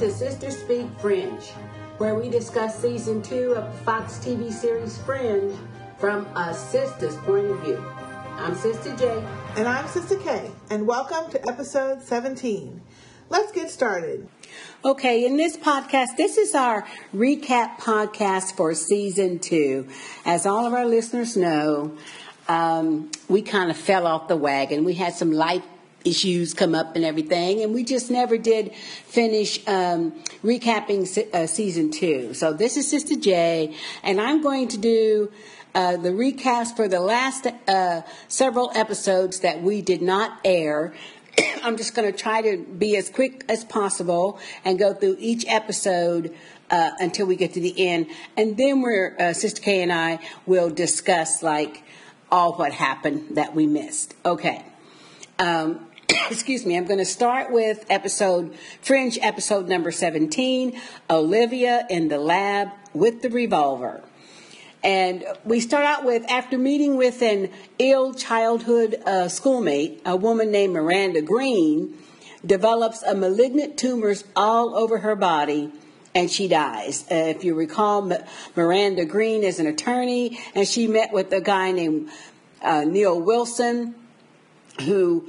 to Sistah Speak Fringe, where we discuss season two of the Fox TV series Fringe from a sister's point of view. I'm Sister J. And I'm Sister K, and welcome to episode 17. Let's get started. Okay, in this podcast, this is our recap podcast for season two. As all of our listeners know, um, we kind of fell off the wagon. We had some life issues come up and everything, and we just never did finish um, recapping se- uh, season two. So this is Sister J, and I'm going to do uh, the recast for the last uh, several episodes that we did not air. I'm just going to try to be as quick as possible and go through each episode uh, until we get to the end, and then we're uh, Sister K and I will discuss like all what happened that we missed. Okay. Um, excuse me, I'm going to start with episode, Fringe episode number 17, Olivia in the lab with the revolver. And we start out with after meeting with an ill childhood uh, schoolmate, a woman named Miranda Green develops a malignant tumors all over her body and she dies. Uh, if you recall, Miranda Green is an attorney and she met with a guy named uh, Neil Wilson who,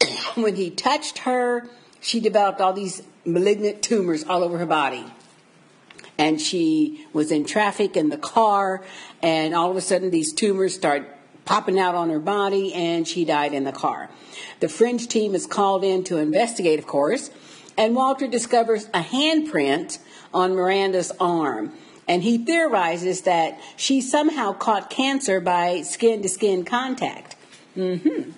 when he touched her, she developed all these malignant tumors all over her body and she was in traffic in the car, and all of a sudden these tumors start popping out on her body, and she died in the car. The fringe team is called in to investigate, of course, and Walter discovers a handprint on Miranda's arm. And he theorizes that she somehow caught cancer by skin to skin contact. Mm-hmm.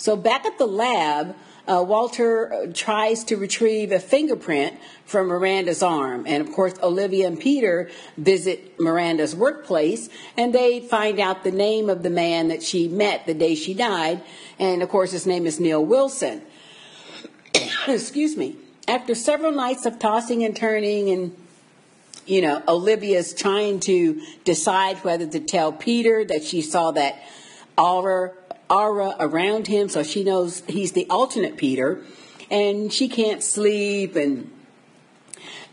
So back at the lab, uh, Walter uh, tries to retrieve a fingerprint from Miranda's arm. And of course, Olivia and Peter visit Miranda's workplace and they find out the name of the man that she met the day she died. And of course, his name is Neil Wilson. Excuse me. After several nights of tossing and turning and you know, Olivia's trying to decide whether to tell Peter that she saw that aura aura around him, so she knows he's the alternate Peter, and she can't sleep and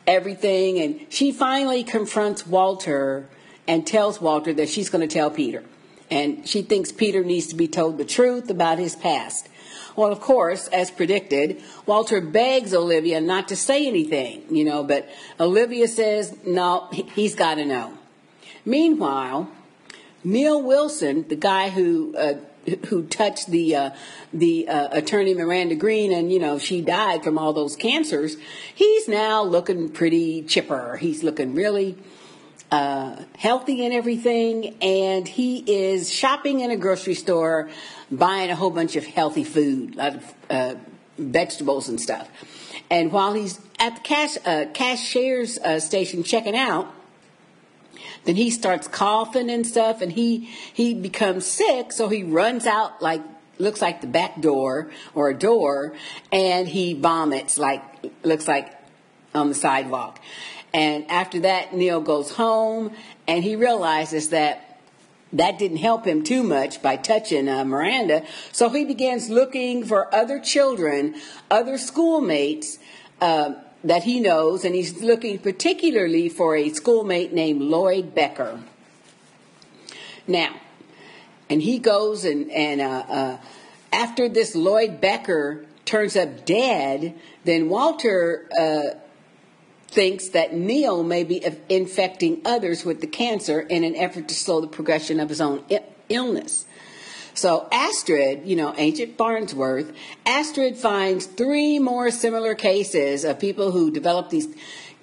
everything. And she finally confronts Walter and tells Walter that she's going to tell Peter. And she thinks Peter needs to be told the truth about his past. Well, of course, as predicted, Walter begs Olivia not to say anything, you know, but Olivia says, no, he's got to know. Meanwhile, Neil Wilson, the guy who uh, who touched the uh, the uh, attorney Miranda Green, and you know she died from all those cancers. He's now looking pretty chipper. He's looking really uh, healthy and everything, and he is shopping in a grocery store, buying a whole bunch of healthy food, a lot of uh, vegetables and stuff. And while he's at the cash uh, cashier's uh, station checking out then he starts coughing and stuff and he he becomes sick so he runs out like looks like the back door or a door and he vomits like looks like on the sidewalk. And after that neil goes home and he realizes that that didn't help him too much by touching uh, miranda. So he begins looking for other children other schoolmates uh, that he knows, and he's looking particularly for a schoolmate named Lloyd Becker. Now, and he goes and and uh, uh, after this Lloyd Becker turns up dead, then Walter uh, thinks that Neil may be infecting others with the cancer in an effort to slow the progression of his own illness. So Astrid, you know, Agent Farnsworth, Astrid finds three more similar cases of people who developed these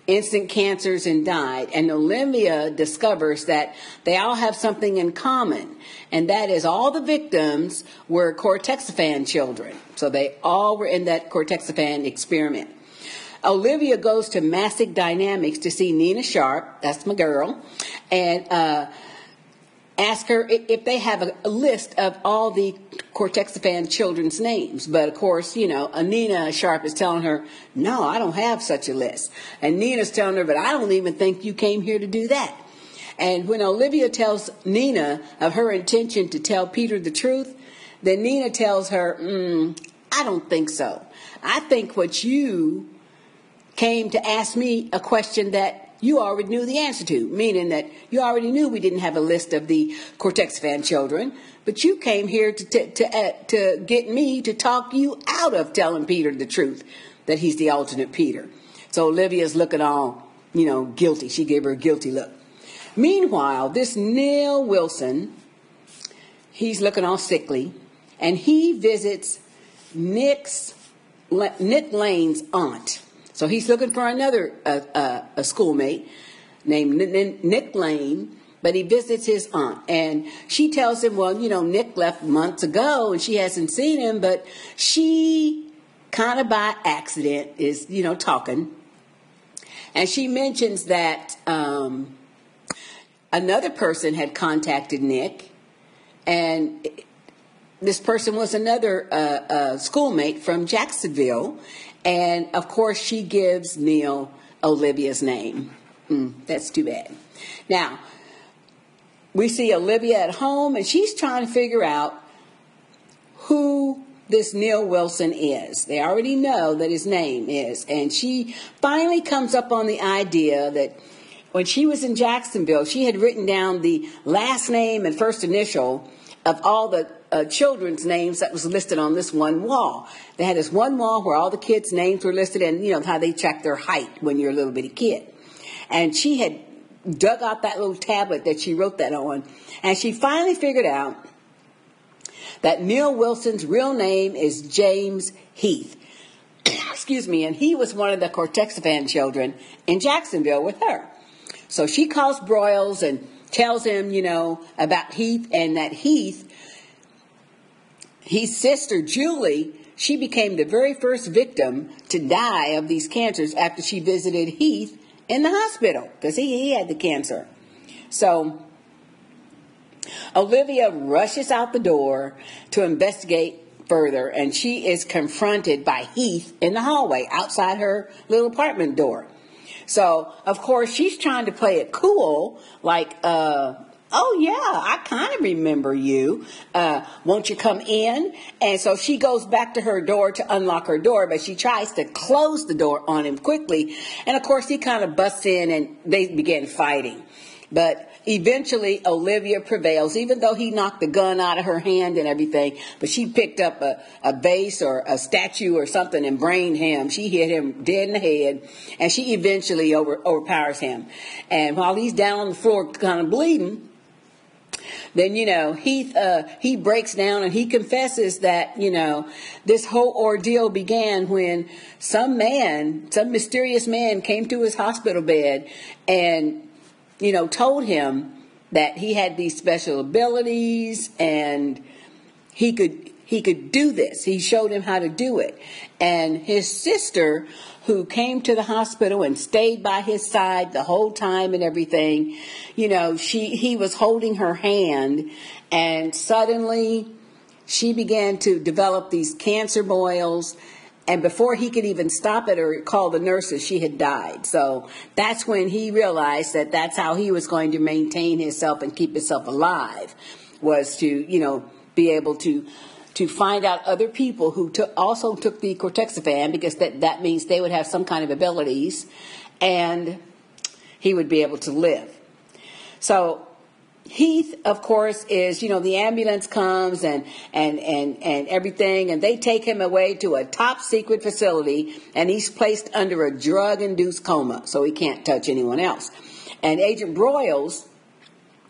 instant cancers and died. And Olivia discovers that they all have something in common, and that is all the victims were cortexiphan children. So they all were in that cortexiphan experiment. Olivia goes to Massive Dynamics to see Nina Sharp, that's my girl, and uh, ask her if they have a, list of all the Cortexiphan children's names. But of course, you know, Anina Sharp is telling her, no, I don't have such a list. And Nina's telling her, but I don't even think you came here to do that. And when Olivia tells Nina of her intention to tell Peter the truth, then Nina tells her, mm, I don't think so. I think what you came to ask me a question that you already knew the answer to, meaning that you already knew we didn't have a list of the Cortexiphan children, but you came here to, to, to, uh, to get me to talk you out of telling Peter the truth, that he's the alternate Peter. So Olivia's looking all, you know, guilty. She gave her a guilty look. Meanwhile, this Neil Wilson, he's looking all sickly, and he visits Nick's Nick Lane's aunt. So he's looking for another uh, uh, a schoolmate named Nick Lane, but he visits his aunt, and she tells him, "Well, you know, Nick left months ago, and she hasn't seen him, but she kind of by accident is, you know, talking." And she mentions that um, another person had contacted Nick, and this person was another uh, uh, schoolmate from Jacksonville, and of course she gives Neil Olivia's name. Mm, that's too bad. Now we see Olivia at home, and she's trying to figure out who this Neil Wilson is. They already know that his name is, and she finally comes up on the idea that when she was in Jacksonville, she had written down the last name and first initial of all the uh, children's names that was listed on this one wall. They had this one wall where all the kids' names were listed, and you know how they check their height when you're a little bitty kid. And she had dug out that little tablet that she wrote that on, and she finally figured out that Neil Wilson's real name is James Heath. Excuse me, and he was one of the Cortexiphan children in Jacksonville with her. So she calls Broyles and tells him, you know, about Heath and that Heath, his sister Julie, she became the very first victim to die of these cancers after she visited Heath in the hospital because he, he had the cancer. So Olivia rushes out the door to investigate further, and she is confronted by Heath in the hallway outside her little apartment door. So, of course, she's trying to play it cool, like, uh, oh yeah, I kind of remember you. Uh, won't you come in? And so she goes back to her door to unlock her door, but she tries to close the door on him quickly. And of course, he kind of busts in and they begin fighting. But eventually, Olivia prevails, even though he knocked the gun out of her hand and everything. But she picked up a, a vase or a statue or something and brained him. She hit him dead in the head, and she eventually over, overpowers him. And while he's down on the floor, kind of bleeding, then you know he uh, he breaks down and he confesses that you know this whole ordeal began when some man, some mysterious man, came to his hospital bed and you know, told him that he had these special abilities and he could he could do this. He showed him how to do it. And his sister, who came to the hospital and stayed by his side the whole time and everything, you know, she he was holding her hand and suddenly she began to develop these cancer boils and before he could even stop it or call the nurses, she had died. So that's when he realized that that's how he was going to maintain himself and keep himself alive, was to, you know, be able to to find out other people who took, also took the cortexiphan because that, that means they would have some kind of abilities and he would be able to live. So Heath, of course, is, you know, the ambulance comes and, and, and, and everything, and they take him away to a top secret facility, and he's placed under a drug induced coma, so he can't touch anyone else. And Agent Broyles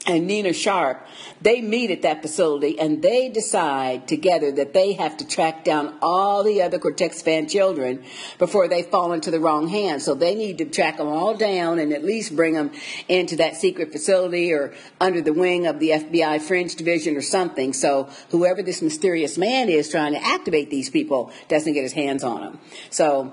and Nina Sharp, they meet at that facility and they decide together that they have to track down all the other Cortexiphan children before they fall into the wrong hands. So they need to track them all down and at least bring them into that secret facility or under the wing of the FBI Fringe Division or something. So whoever this mysterious man is trying to activate these people doesn't get his hands on them. So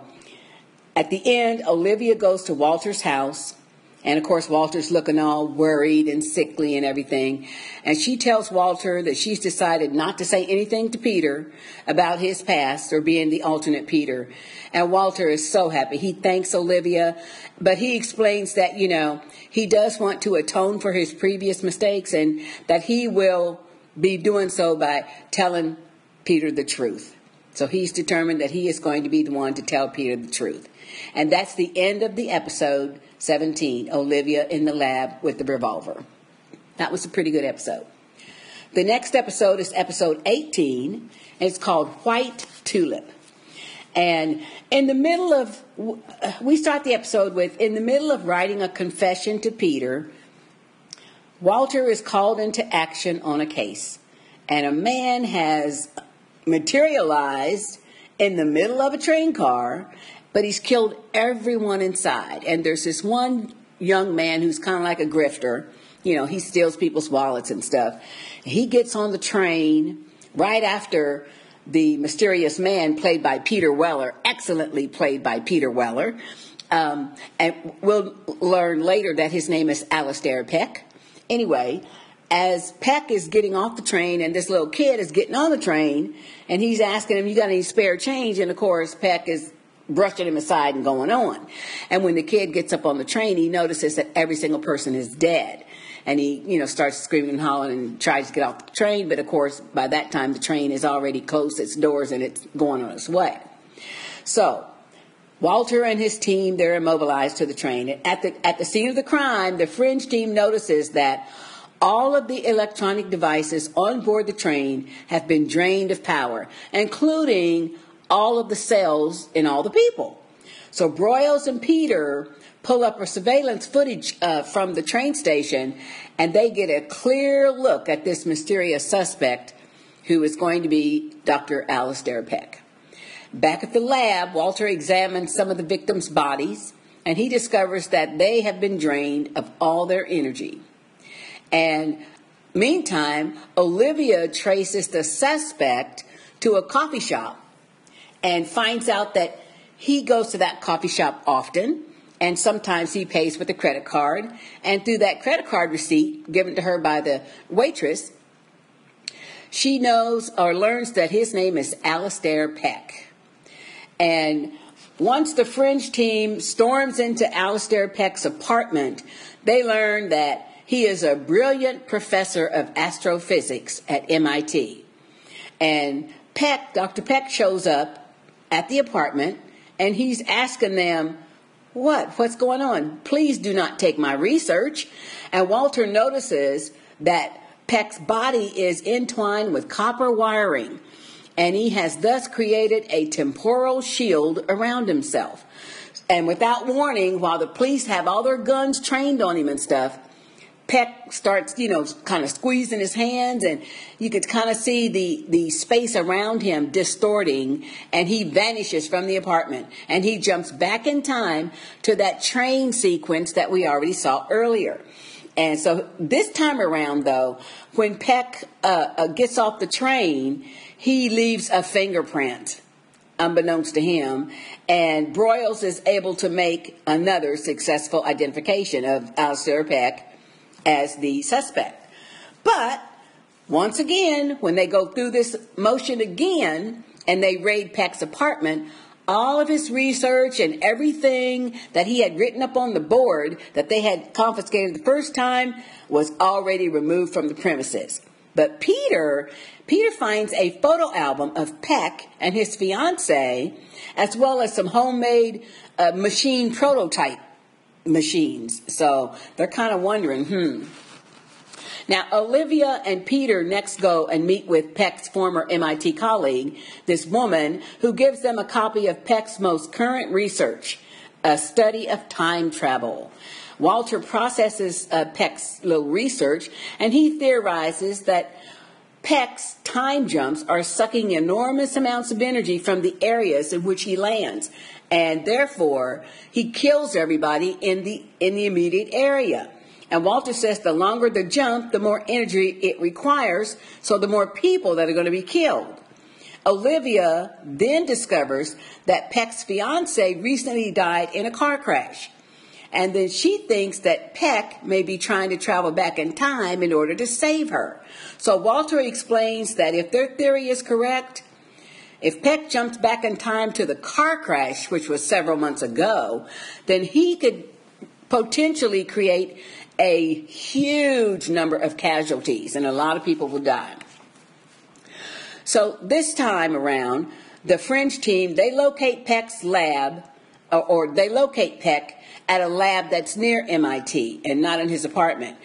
at the end, Olivia goes to Walter's house and of course, Walter's looking all worried and sickly and everything. And she tells Walter that she's decided not to say anything to Peter about his past or being the alternate Peter. And Walter is so happy. He thanks Olivia, but he explains that, you know, he does want to atone for his previous mistakes and that he will be doing so by telling Peter the truth. So he's determined that he is going to be the one to tell Peter the truth. And that's the end of the episode 17, Olivia in the lab with the revolver. That was a pretty good episode. The next episode is episode 18, and it's called White Tulip. And in the middle of, we start the episode with, in the middle of writing a confession to Peter, Walter is called into action on a case. And a man has materialized in the middle of a train car, but he's killed everyone inside. And there's this one young man who's kind of like a grifter. You know, he steals people's wallets and stuff. He gets on the train right after the mysterious man, played by Peter Weller, excellently played by Peter Weller. Um, and we'll learn later that his name is Alastair Peck. Anyway, as Peck is getting off the train and this little kid is getting on the train and he's asking him, You got any spare change? And of course, Peck is brushing him aside and going on. And when the kid gets up on the train, he notices that every single person is dead and he, you know, starts screaming and hollering and tries to get off the train. But of course, by that time, the train has already closed its doors and it's going on its way. So, Walter and his team, they're immobilized to the train. And at the, at the scene of the crime, the fringe team notices that all of the electronic devices on board the train have been drained of power, including all of the cells in all the people. So Broyles and Peter pull up a surveillance footage uh, from the train station and they get a clear look at this mysterious suspect who is going to be Dr. Alastair Peck. Back at the lab, Walter examines some of the victims' bodies and he discovers that they have been drained of all their energy. And meantime, Olivia traces the suspect to a coffee shop and finds out that he goes to that coffee shop often and sometimes he pays with a credit card. And through that credit card receipt given to her by the waitress, she knows or learns that his name is Alastair Peck. And once the fringe team storms into Alastair Peck's apartment, they learn that he is a brilliant professor of astrophysics at MIT. And Peck, Dr. Peck shows up at the apartment and he's asking them what? What's going on? Please do not take my research. And Walter notices that Peck's body is entwined with copper wiring, and he has thus created a temporal shield around himself. And without warning, while the police have all their guns trained on him and stuff, Peck starts, you know, kind of squeezing his hands, and you could kind of see the, the space around him distorting, and he vanishes from the apartment. And he jumps back in time to that train sequence that we already saw earlier. And so this time around, though, when Peck uh, uh, gets off the train, he leaves a fingerprint, unbeknownst to him, and Broyles is able to make another successful identification of Alastair Peck as the suspect. But once again, when they go through this motion again and they raid Peck's apartment, all of his research and everything that he had written up on the board that they had confiscated the first time was already removed from the premises. But Peter, Peter finds a photo album of Peck and his fiancee, as well as some homemade uh, machine prototype machines. So they're kind of wondering, hmm. Now, Olivia and Peter next go and meet with Peck's former MIT colleague, this woman who gives them a copy of Peck's most current research, a study of time travel. Walter processes uh, Peck's little research and he theorizes that Peck's time jumps are sucking enormous amounts of energy from the areas in which he lands and therefore he kills everybody in the in the immediate area. And Walter says the longer the jump, the more energy it requires, so the more people that are going to be killed. Olivia then discovers that Peck's fiance recently died in a car crash. And then she thinks that Peck may be trying to travel back in time in order to save her. So Walter explains that if their theory is correct, if Peck jumps back in time to the car crash, which was several months ago, then he could potentially create a huge number of casualties, and a lot of people will die. So this time around, the fringe team, they locate Peck's lab, or they locate Peck at a lab that's near MIT and not in his apartment.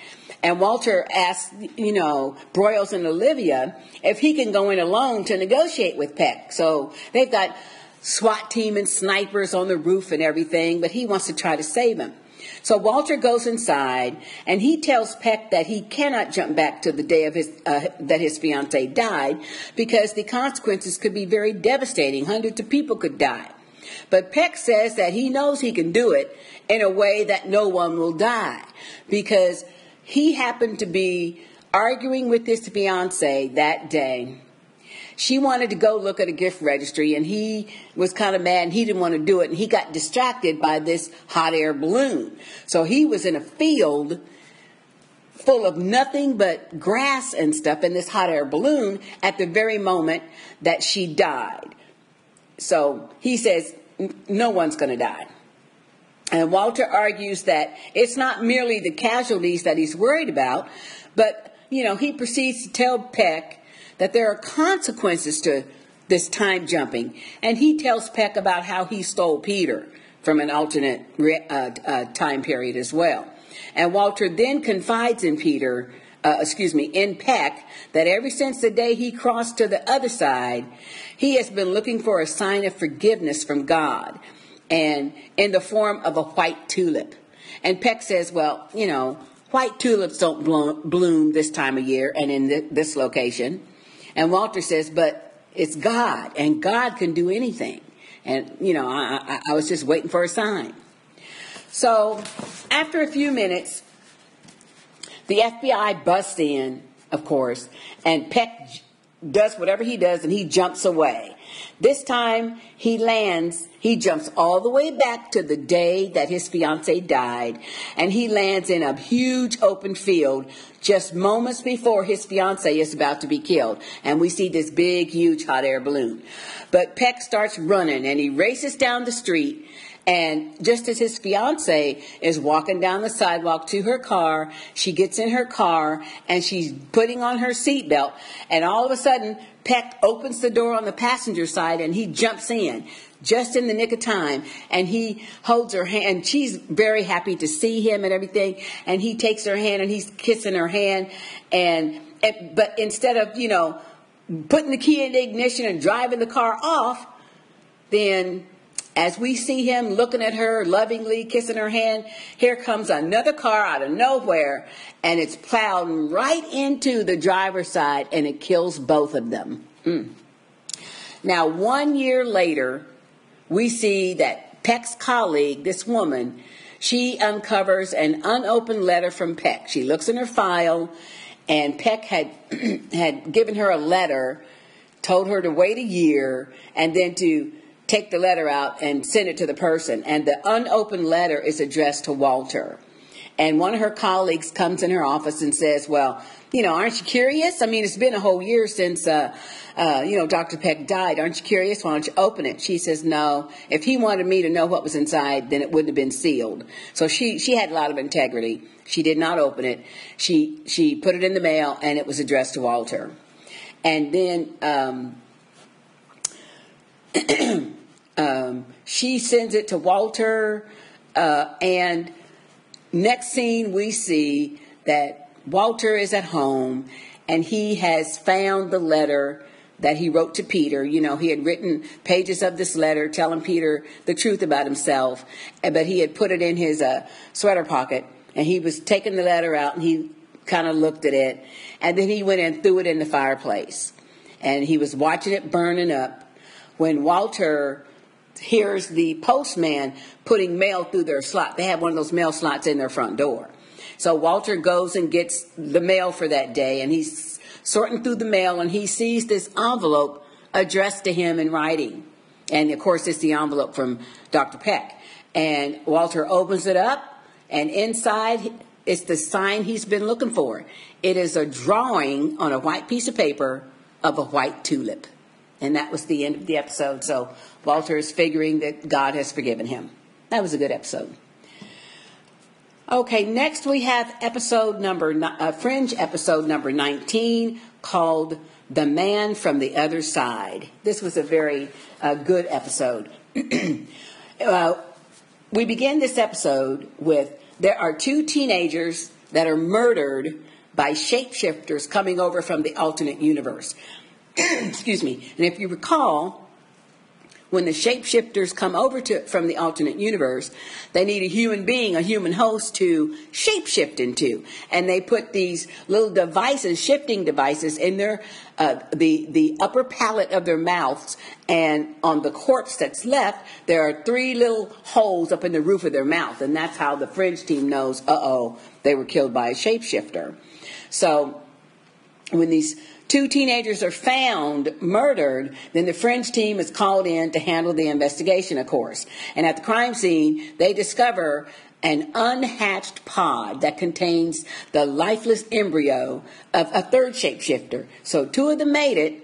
And Walter asks, you know, Broyles and Olivia if he can go in alone to negotiate with Peck. So they've got SWAT team and snipers on the roof and everything, but he wants to try to save him. So Walter goes inside and he tells Peck that he cannot jump back to the day of his uh, that his fiancee died because the consequences could be very devastating. Hundreds of people could die. But Peck says that he knows he can do it in a way that no one will die because he happened to be arguing with his fiance that day. She wanted to go look at a gift registry and he was kind of mad and he didn't want to do it and he got distracted by this hot air balloon. So he was in a field full of nothing but grass and stuff in this hot air balloon at the very moment that she died. So he says, no one's going to die. And Walter argues that it's not merely the casualties that he's worried about, but, you know, he proceeds to tell Peck that there are consequences to this time jumping. And he tells Peck about how he stole Peter from an alternate uh, uh, time period as well. And Walter then confides in Peter, uh, excuse me, in Peck, that ever since the day he crossed to the other side, he has been looking for a sign of forgiveness from God and in the form of a white tulip. And Peck says, well, you know, white tulips don't bloom this time of year and in this location. And Walter says, but it's God, and God can do anything. And, you know, I, I, was just waiting for a sign. So after a few minutes, the FBI busts in, of course, and Peck does whatever he does and he jumps away. This time he lands, he jumps all the way back to the day that his fiancee died, and he lands in a huge open field just moments before his fiancee is about to be killed. And we see this big, huge hot air balloon. But Peck starts running and he races down the street and just as his fiance is walking down the sidewalk to her car, she gets in her car and she's putting on her seatbelt. And all of a sudden, Peck opens the door on the passenger side and he jumps in just in the nick of time and he holds her hand. She's very happy to see him and everything. And he takes her hand and he's kissing her hand. And, and but instead of, you know, putting the key in the ignition and driving the car off, then as we see him looking at her lovingly, kissing her hand, here comes another car out of nowhere and it's plowed right into the driver's side and it kills both of them. Mm. Now, one year later, we see that Peck's colleague, this woman, she uncovers an unopened letter from Peck. She looks in her file, and Peck had had given her a letter, told her to wait a year, and then to take the letter out and send it to the person. And the unopened letter is addressed to Walter. And one of her colleagues comes in her office and says, Well, you know, aren't you curious? I mean, it's been a whole year since, uh, uh, you know, Dr. Peck died. Aren't you curious? Why don't you open it? She says, No. If he wanted me to know what was inside, then it wouldn't have been sealed. So she, she had a lot of integrity. She did not open it. She, she put it in the mail and it was addressed to Walter. And then, um, Um, she sends it to Walter, uh, and next scene we see that Walter is at home and he has found the letter that he wrote to Peter. You know, he had written pages of this letter telling Peter the truth about himself, but he had put it in his uh, sweater pocket and he was taking the letter out and he kind of looked at it and then he went and threw it in the fireplace and he was watching it burning up when Walter hears the postman putting mail through their slot. They have one of those mail slots in their front door. So Walter goes and gets the mail for that day, and he's sorting through the mail, and he sees this envelope addressed to him in writing. And of course, it's the envelope from Dr. Peck. And Walter opens it up, and inside it's the sign he's been looking for. It is a drawing on a white piece of paper of a white tulip. And that was the end of the episode. So Walter is figuring that God has forgiven him. That was a good episode. Okay, next we have episode number, uh, fringe episode number 19 called The Man from the Other Side. This was a very uh, good episode. uh, we begin this episode with there are two teenagers that are murdered by shapeshifters coming over from the alternate universe. Excuse me. And if you recall, when the shapeshifters come over to from the alternate universe, they need a human being, a human host to shapeshift into, and they put these little devices, shifting devices, in their uh, the the upper palate of their mouths, and on the corpse that's left, there are three little holes up in the roof of their mouth, and that's how the fringe team knows, uh oh, they were killed by a shapeshifter. So when these two teenagers are found murdered, then the fringe team is called in to handle the investigation, of course. And at the crime scene, they discover an unhatched pod that contains the lifeless embryo of a third shapeshifter. So two of them made it,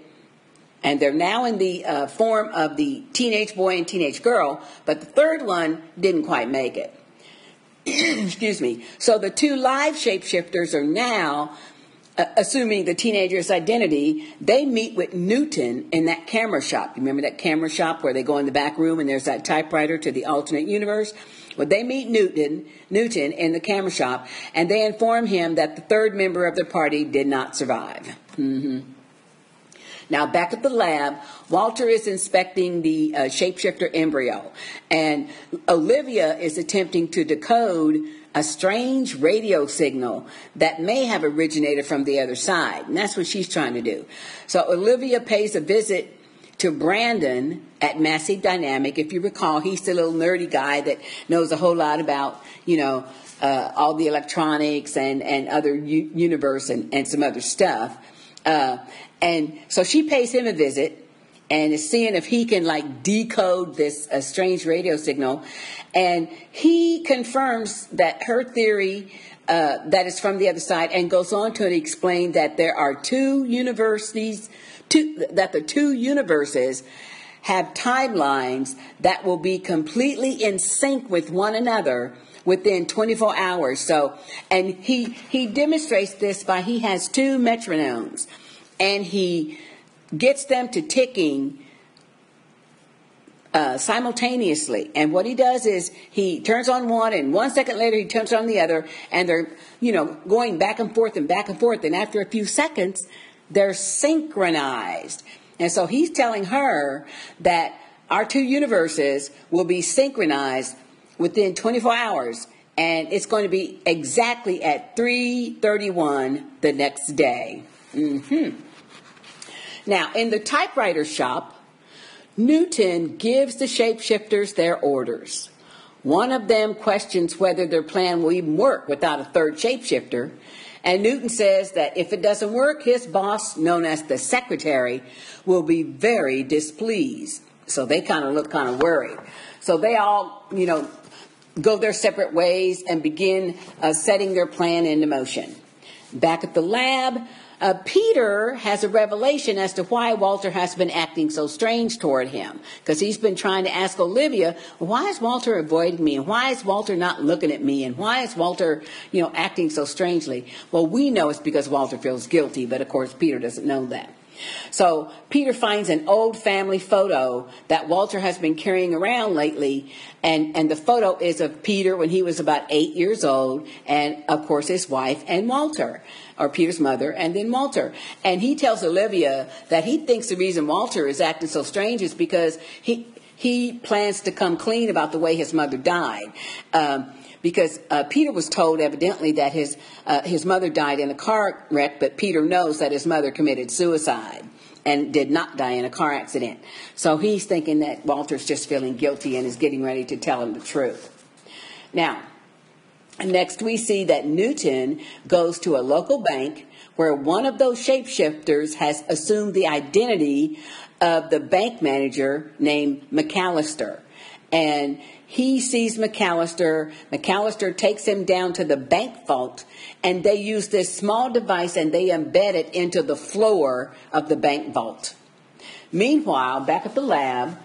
and they're now in the uh, form of the teenage boy and teenage girl, but the third one didn't quite make it. Excuse me. So the two live shapeshifters are now uh, assuming the teenager's identity, they meet with Newton in that camera shop. You remember that camera shop where they go in the back room and there's that typewriter to the alternate universe? Well, they meet Newton, Newton in the camera shop, and they inform him that the third member of the party did not survive. Mm-hmm. Now, back at the lab, Walter is inspecting the uh, shapeshifter embryo, and Olivia is attempting to decode a strange radio signal that may have originated from the other side. And that's what she's trying to do. So Olivia pays a visit to Brandon at Massive Dynamic. If you recall, he's the little nerdy guy that knows a whole lot about, you know, uh, all the electronics and, and other u- universe and, and some other stuff. Uh, and so she pays him a visit and is seeing if he can like decode this uh, strange radio signal. And he confirms that her theory uh, that is from the other side and goes on to explain that there are two universities, two, that the two universes have timelines that will be completely in sync with one another within 24 hours. So, and he, he demonstrates this by he has two metronomes and he gets them to ticking uh, simultaneously. And what he does is he turns on one, and one second later he turns on the other, and they're you know going back and forth and back and forth. And after a few seconds, they're synchronized. And so he's telling her that our two universes will be synchronized within 24 hours and it's going to be exactly at 3:31 the next day. Mm-hmm. Now, in the typewriter shop, Newton gives the shapeshifters their orders. One of them questions whether their plan will even work without a third shapeshifter. And Newton says that if it doesn't work, his boss, known as the secretary, will be very displeased. So they kind of look kind of worried. So they all, you know, go their separate ways and begin uh, setting their plan into motion. Back at the lab, uh, Peter has a revelation as to why Walter has been acting so strange toward him. Because he's been trying to ask Olivia, why is Walter avoiding me? And why is Walter not looking at me? And why is Walter, you know, acting so strangely? Well, we know it's because Walter feels guilty, but of course Peter doesn't know that. So Peter finds an old family photo that Walter has been carrying around lately, and, and the photo is of Peter when he was about eight years old, and of course his wife and Walter, or Peter's mother, and then Walter. And he tells Olivia that he thinks the reason Walter is acting so strange is because he he plans to come clean about the way his mother died. Um, because uh, Peter was told evidently that his uh, his mother died in a car wreck, but Peter knows that his mother committed suicide and did not die in a car accident. So he's thinking that Walter's just feeling guilty and is getting ready to tell him the truth. Now, next we see that Newton goes to a local bank where one of those shapeshifters has assumed the identity of the bank manager named McAllister. And he sees McAllister. McAllister takes him down to the bank vault, and they use this small device and they embed it into the floor of the bank vault. Meanwhile, back at the lab,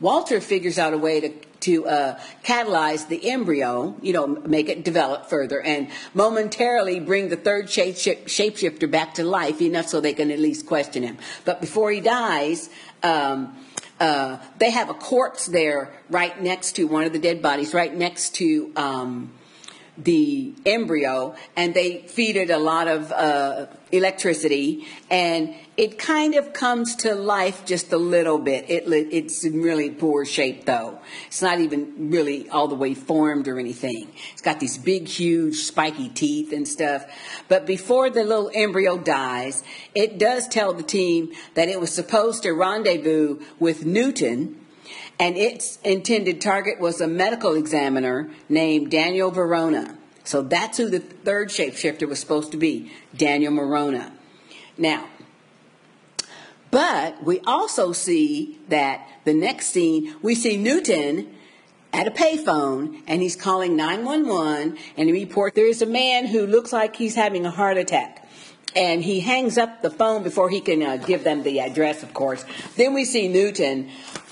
Walter figures out a way to, to uh, catalyze the embryo, you know, make it develop further, and momentarily bring the third shapeshifter back to life enough so they can at least question him. But before he dies, um, uh, they have a corpse there right next to one of the dead bodies, right next to. Um, the embryo and they feed it a lot of uh, electricity and it kind of comes to life just a little bit. It, it's in really poor shape though. It's not even really all the way formed or anything. It's got these big, huge, spiky teeth and stuff. But before the little embryo dies, it does tell the team that it was supposed to rendezvous with Newton and its intended target was a medical examiner named Daniel Verona. So that's who the third shapeshifter was supposed to be, Daniel Verona. Now, but we also see that the next scene, we see Newton at a payphone and he's calling 911 and he reports there is a man who looks like he's having a heart attack. And he hangs up the phone before he can uh, give them the address, of course. Then we see Newton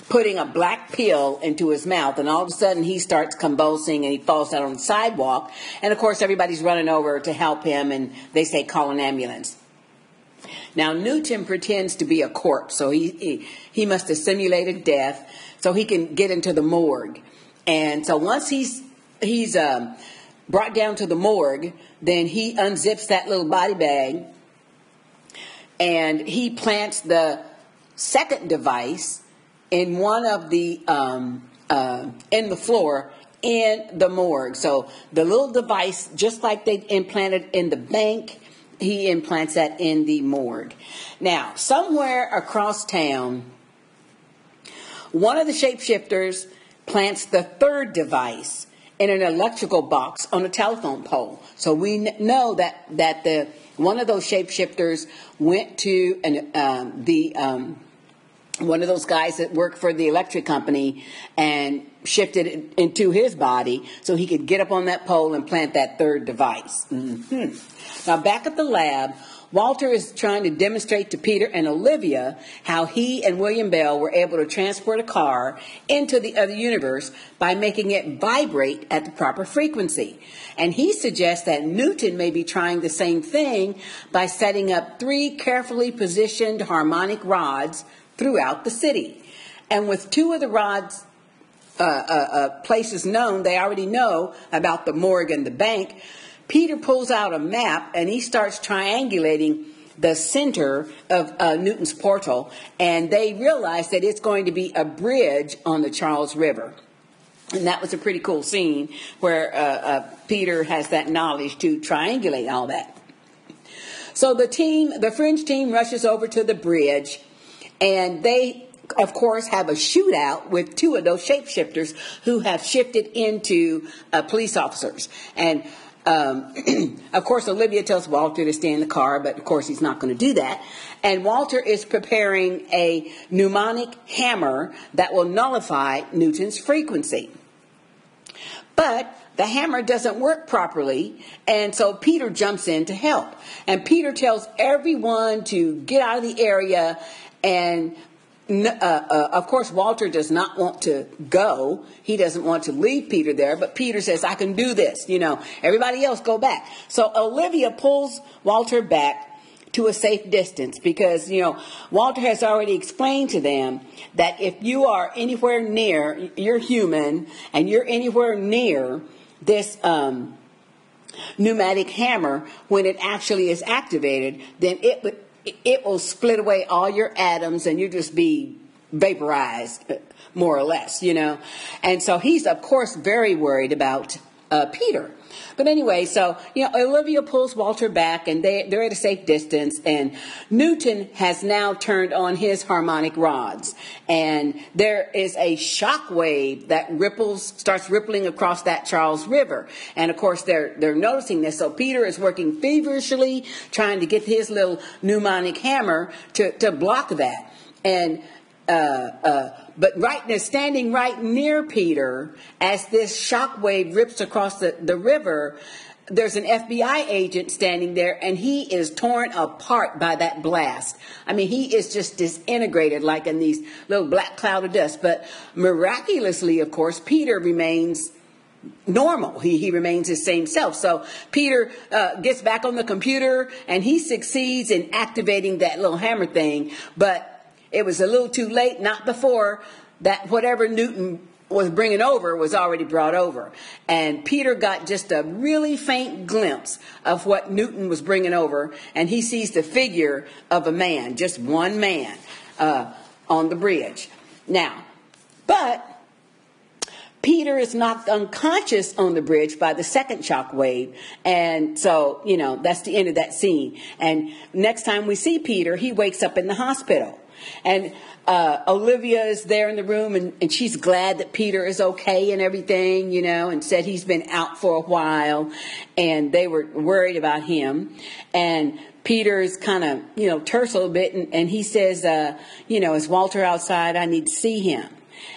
putting a black pill into his mouth, and all of a sudden he starts convulsing and he falls out on the sidewalk. And of course, everybody's running over to help him, and they say, call an ambulance. Now, Newton pretends to be a corpse, so he, he, he must have simulated death so he can get into the morgue. And so once he's, he's um, brought down to the morgue, then he unzips that little body bag and he plants the second device in one of the um, uh, in the floor in the morgue. So the little device, just like they implanted in the bank, he implants that in the morgue. Now, somewhere across town, one of the shapeshifters plants the third device in an electrical box on a telephone pole. So we know that that the one of those shapeshifters went to an, um, the um, one of those guys that worked for the electric company and shifted into his body so he could get up on that pole and plant that third device. Mm-hmm. Now, back at the lab, Walter is trying to demonstrate to Peter and Olivia how he and William Bell were able to transport a car into the other universe by making it vibrate at the proper frequency. And he suggests that Newton may be trying the same thing by setting up three carefully positioned harmonic rods throughout the city. And with two of the rods uh, uh, uh, places known, they already know about the morgue and the bank. Peter pulls out a map and he starts triangulating the center of uh, Newton's portal, and they realize that it's going to be a bridge on the Charles River. And that was a pretty cool scene where uh, uh, Peter has that knowledge to triangulate all that. So the team, the fringe team, rushes over to the bridge and they, of course, have a shootout with two of those shapeshifters who have shifted into uh, police officers. And um, of course, Olivia tells Walter to stay in the car, but of course, he's not going to do that. And Walter is preparing a mnemonic hammer that will nullify Newton's frequency. But the hammer doesn't work properly, and so Peter jumps in to help. And Peter tells everyone to get out of the area and uh, uh, of course, Walter does not want to go. He doesn't want to leave Peter there, but Peter says, I can do this. You know, everybody else go back. So Olivia pulls Walter back to a safe distance because, you know, Walter has already explained to them that if you are anywhere near, you're human, and you're anywhere near this, um, pneumatic hammer, when it actually is activated, then it would it will split away all your atoms and you just be vaporized, more or less, you know. And so he's, of course, very worried about uh, Peter. But anyway, so, you know, Olivia pulls Walter back and they, they're at a safe distance and Newton has now turned on his harmonic rods and there is a shock wave that ripples, starts rippling across that Charles River. And of course they're, they're noticing this. So Peter is working feverishly trying to get his little mnemonic hammer to, to block that. And uh, uh, but right now, standing right near Peter, as this shock wave rips across the, the river, there's an FBI agent standing there and he is torn apart by that blast. I mean, he is just disintegrated like in these little black cloud of dust. But miraculously, of course, Peter remains normal. He, he remains his same self. So Peter uh, gets back on the computer and he succeeds in activating that little hammer thing, but it was a little too late, not before that whatever Newton was bringing over was already brought over. And Peter got just a really faint glimpse of what Newton was bringing over, and he sees the figure of a man, just one man, uh, on the bridge. Now, but Peter is knocked unconscious on the bridge by the second shock wave. And so, you know, that's the end of that scene. And next time we see Peter, he wakes up in the hospital. And uh, Olivia is there in the room and, and she's glad that Peter is okay and everything, you know, and said he's been out for a while and they were worried about him. And Peter is kind of, you know, terse a little bit and, and he says, uh, you know, is Walter outside? I need to see him.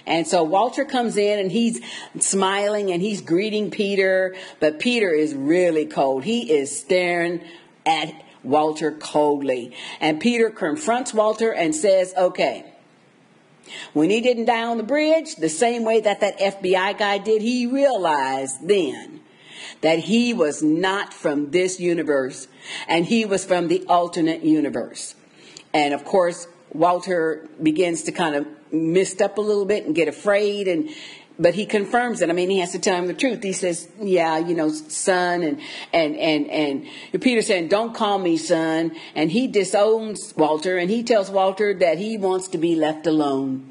And so Walter comes in and he's smiling and he's greeting Peter, but Peter is really cold. He is staring at Walter coldly. And Peter confronts Walter and says, okay, when he didn't die on the bridge, the same way that that FBI guy did, he realized then that he was not from this universe and he was from the alternate universe. And of course, Walter begins to kind of mist up a little bit and get afraid and but he confirms it. I mean, he has to tell him the truth. He says, "Yeah, you know, son," and and and and Peter saying, "Don't call me son." And he disowns Walter, and he tells Walter that he wants to be left alone.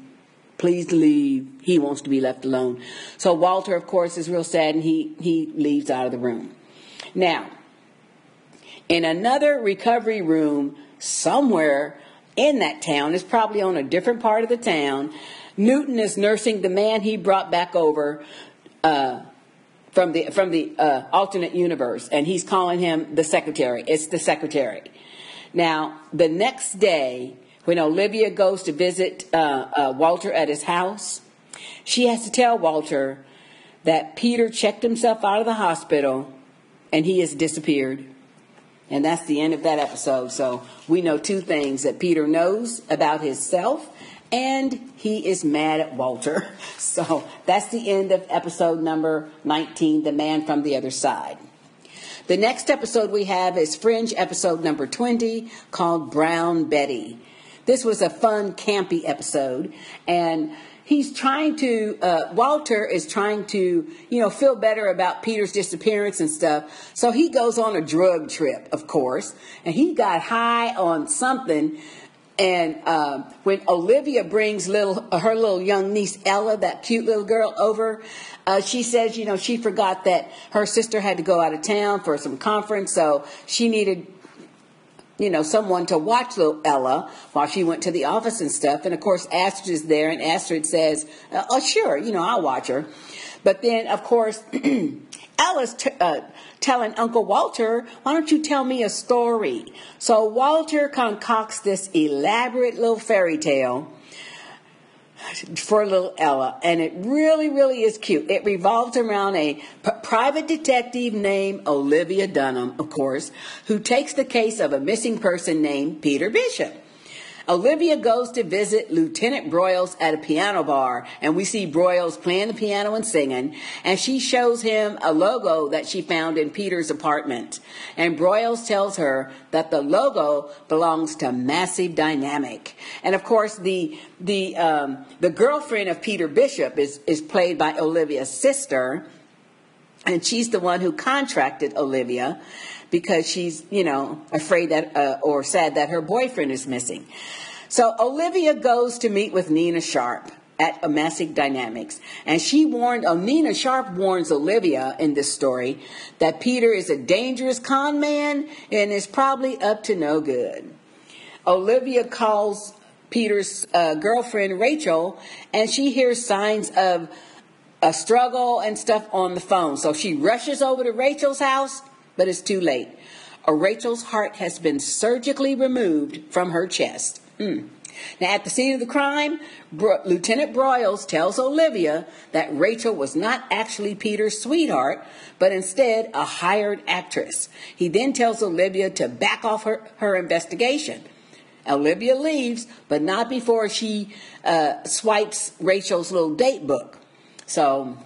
Please leave. He wants to be left alone. So Walter, of course, is real sad, and he he leaves out of the room. Now, in another recovery room somewhere in that town, is probably on a different part of the town Newton is nursing the man he brought back over uh, from the from the uh, alternate universe, and he's calling him the secretary. It's the secretary. Now, the next day, when Olivia goes to visit uh, uh Walter at his house, she has to tell Walter that Peter checked himself out of the hospital and he has disappeared. And that's the end of that episode. So we know two things that Peter knows about himself and he is mad at Walter. So that's the end of episode number 19, The Man from the Other Side. The next episode we have is Fringe episode number 20 called Brown Betty. This was a fun, campy episode, and he's trying to, uh, Walter is trying to, you know, feel better about Peter's disappearance and stuff. So he goes on a drug trip, of course, and he got high on something and uh, when Olivia brings little her little young niece Ella, that cute little girl, over, uh, she says, you know, she forgot that her sister had to go out of town for some conference, so she needed, you know, someone to watch little Ella while she went to the office and stuff. And of course, Astrid is there, and Astrid says, "Oh, sure, you know, I'll watch her." But then, of course, Ella's t- uh, telling Uncle Walter, why don't you tell me a story? So Walter concocts this elaborate little fairy tale for little Ella, and it really, really is cute. It revolves around a p- private detective named Olivia Dunham, of course, who takes the case of a missing person named Peter Bishop. Olivia goes to visit Lieutenant Broyles at a piano bar, and we see Broyles playing the piano and singing, and she shows him a logo that she found in Peter's apartment. And Broyles tells her that the logo belongs to Massive Dynamic. And of course, the the um, the girlfriend of Peter Bishop is is played by Olivia's sister, and she's the one who contracted Olivia because she's, you know, afraid that uh, or sad that her boyfriend is missing. So Olivia goes to meet with Nina Sharp at Massive Dynamics. And she warned, oh, Nina Sharp warns Olivia in this story that Peter is a dangerous con man and is probably up to no good. Olivia calls Peter's uh, girlfriend, Rachel, and she hears signs of a struggle and stuff on the phone. So she rushes over to Rachel's house but it's too late. Rachel's heart has been surgically removed from her chest. Mm. Now, at the scene of the crime, Bro- Lieutenant Broyles tells Olivia that Rachel was not actually Peter's sweetheart, but instead a hired actress. He then tells Olivia to back off her, her investigation. Olivia leaves, but not before she uh, swipes Rachel's little date book. So,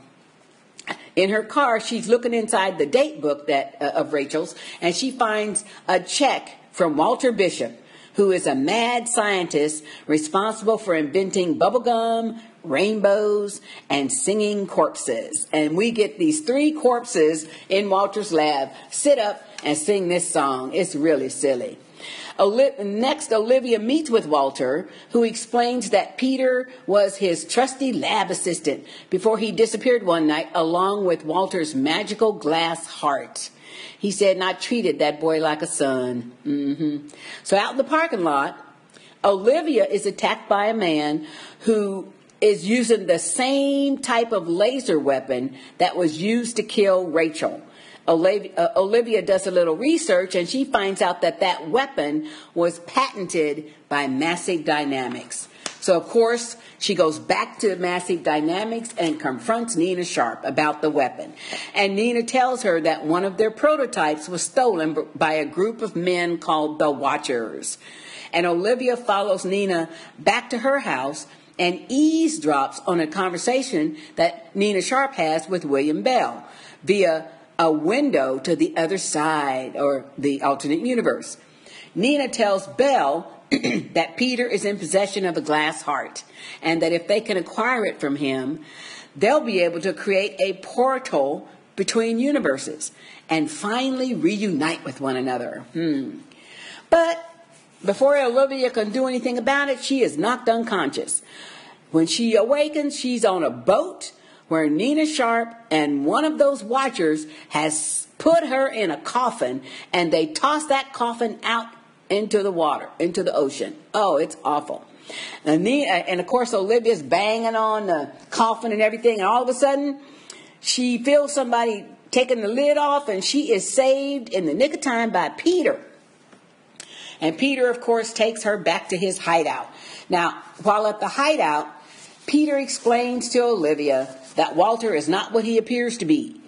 in her car, she's looking inside the date book that uh, of Rachel's, and she finds a check from Walter Bishop who is a mad scientist responsible for inventing bubblegum, rainbows, and singing corpses. And we get these three corpses in Walter's lab sit up and sing this song. It's really silly. Next, Olivia meets with Walter, who explains that Peter was his trusty lab assistant before he disappeared one night, along with Walter's magical glass heart. He said, and I treated that boy like a son. Mm-hmm. So out in the parking lot, Olivia is attacked by a man who is using the same type of laser weapon that was used to kill Rachel. Olivia, uh, Olivia, does a little research and she finds out that that weapon was patented by Massive Dynamics. So, of course, she goes back to Massive Dynamics and confronts Nina Sharp about the weapon. And Nina tells her that one of their prototypes was stolen by a group of men called the Watchers. And Olivia follows Nina back to her house and eavesdrops on a conversation that Nina Sharp has with William Bell via a window to the other side or the alternate universe. Nina tells Bell that Peter is in possession of a glass heart, and that if they can acquire it from him, they'll be able to create a portal between universes and finally reunite with one another. Hmm. But before Olivia can do anything about it, she is knocked unconscious. When she awakens, she's on a boat where Nina Sharp and one of those watchers has put her in a coffin and they toss that coffin out into the water, into the ocean. Oh, it's awful. And, the, uh, and of course, Olivia's banging on the coffin and everything, and all of a sudden, she feels somebody taking the lid off, and she is saved in the nick of time by Peter. And Peter, of course, takes her back to his hideout. Now, while at the hideout, Peter explains to Olivia that Walter is not what he appears to be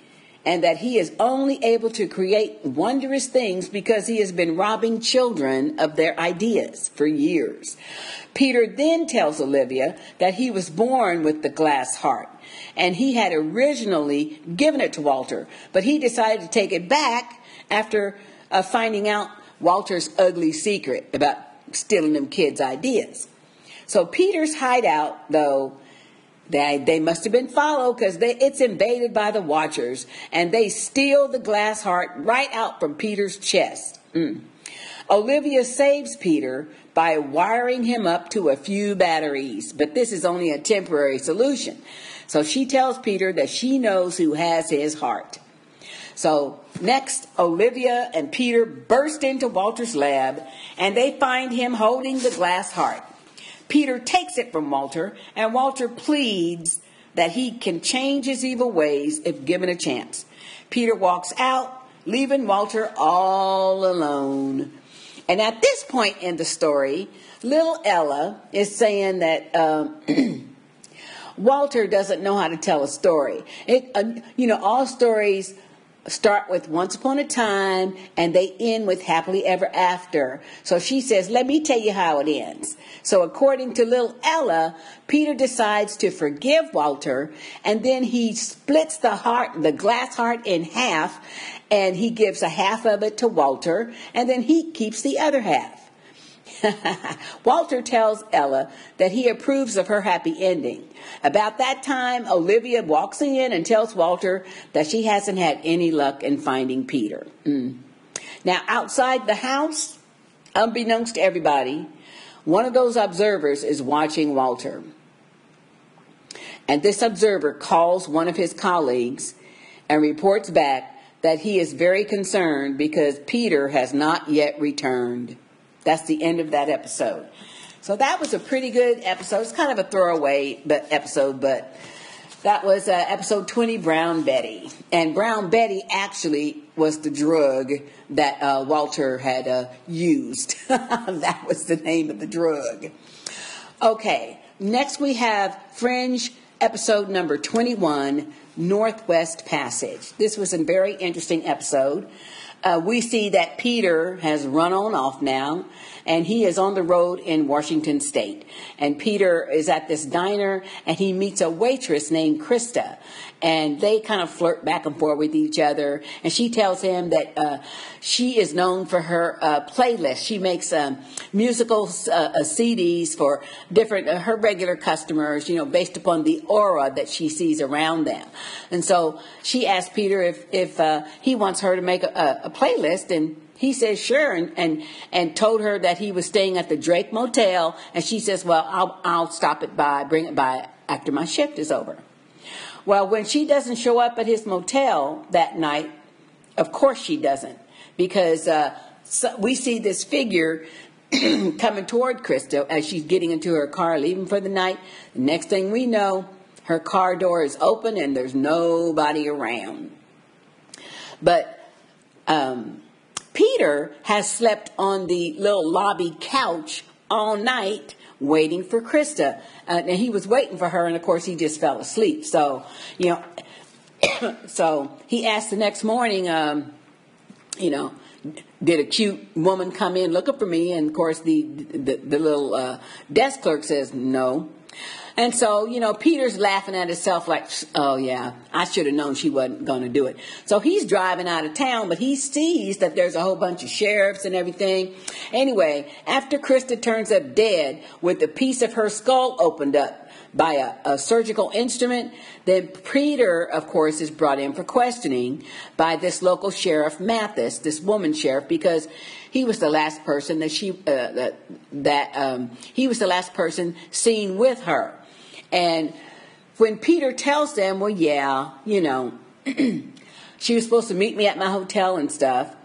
and that he is only able to create wondrous things because he has been robbing children of their ideas for years. Peter then tells Olivia that he was born with the glass heart and he had originally given it to Walter, but he decided to take it back after uh, finding out Walter's ugly secret about stealing them kids' ideas. So Peter's hideout, though, they, they must have been followed because it's invaded by the watchers and they steal the glass heart right out from Peter's chest. Mm. Olivia saves Peter by wiring him up to a few batteries, but this is only a temporary solution. So she tells Peter that she knows who has his heart. So next, Olivia and Peter burst into Walter's lab and they find him holding the glass heart. Peter takes it from Walter, and Walter pleads that he can change his evil ways if given a chance. Peter walks out, leaving Walter all alone. And at this point in the story, little Ella is saying that um, Walter doesn't know how to tell a story. It, uh, you know, all stories start with once upon a time and they end with happily ever after. So she says, let me tell you how it ends. So according to little Ella, Peter decides to forgive Walter and then he splits the heart, the glass heart in half and he gives a half of it to Walter and then he keeps the other half. Walter tells Ella that he approves of her happy ending. About that time, Olivia walks in and tells Walter that she hasn't had any luck in finding Peter. Mm. Now, outside the house, unbeknownst to everybody, one of those observers is watching Walter. And this observer calls one of his colleagues and reports back that he is very concerned because Peter has not yet returned. That's the end of that episode. So that was a pretty good episode. It's kind of a throwaway but episode, but That was uh, episode 20, Brown Betty. And Brown Betty actually was the drug that uh, Walter had uh, used. that was the name of the drug. Okay, next we have Fringe episode number 21, Northwest Passage. This was a very interesting episode. Uh, we see that Peter has run on off now, and he is on the road in Washington State. And Peter is at this diner, and he meets a waitress named Krista, and they kind of flirt back and forth with each other. And she tells him that uh, she is known for her uh, playlist. She makes um, musical uh, uh CDs for different uh, her regular customers, you know, based upon the aura that she sees around them. And so she asked Peter if if uh, he wants her to make a, a playlist, and he says sure, and, and and told her that he was staying at the Drake Motel, and she says, well, I'll I'll stop it by, bring it by after my shift is over. Well, when she doesn't show up at his motel that night, of course she doesn't, because uh, so we see this figure coming toward Krista as she's getting into her car, leaving for the night. The next thing we know, her car door is open and there's nobody around. But um, Peter has slept on the little lobby couch all night waiting for Krista. Uh, and he was waiting for her, and of course, he just fell asleep. So, you know, so he asked the next morning, um, you know, did a cute woman come in looking for me? And of course, the the, the little uh, desk clerk says no. And so, you know, Peter's laughing at himself like, oh yeah, I should have known she wasn't going to do it. So he's driving out of town, but he sees that there's a whole bunch of sheriffs and everything. Anyway, after Krista turns up dead with a piece of her skull opened up, by a, a, surgical instrument. Then Peter, of course, is brought in for questioning by this local sheriff, Mathis, this woman sheriff, because he was the last person that she uh, that that um, he was the last person seen with her. And when Peter tells them, well, yeah, you know, she was supposed to meet me at my hotel and stuff.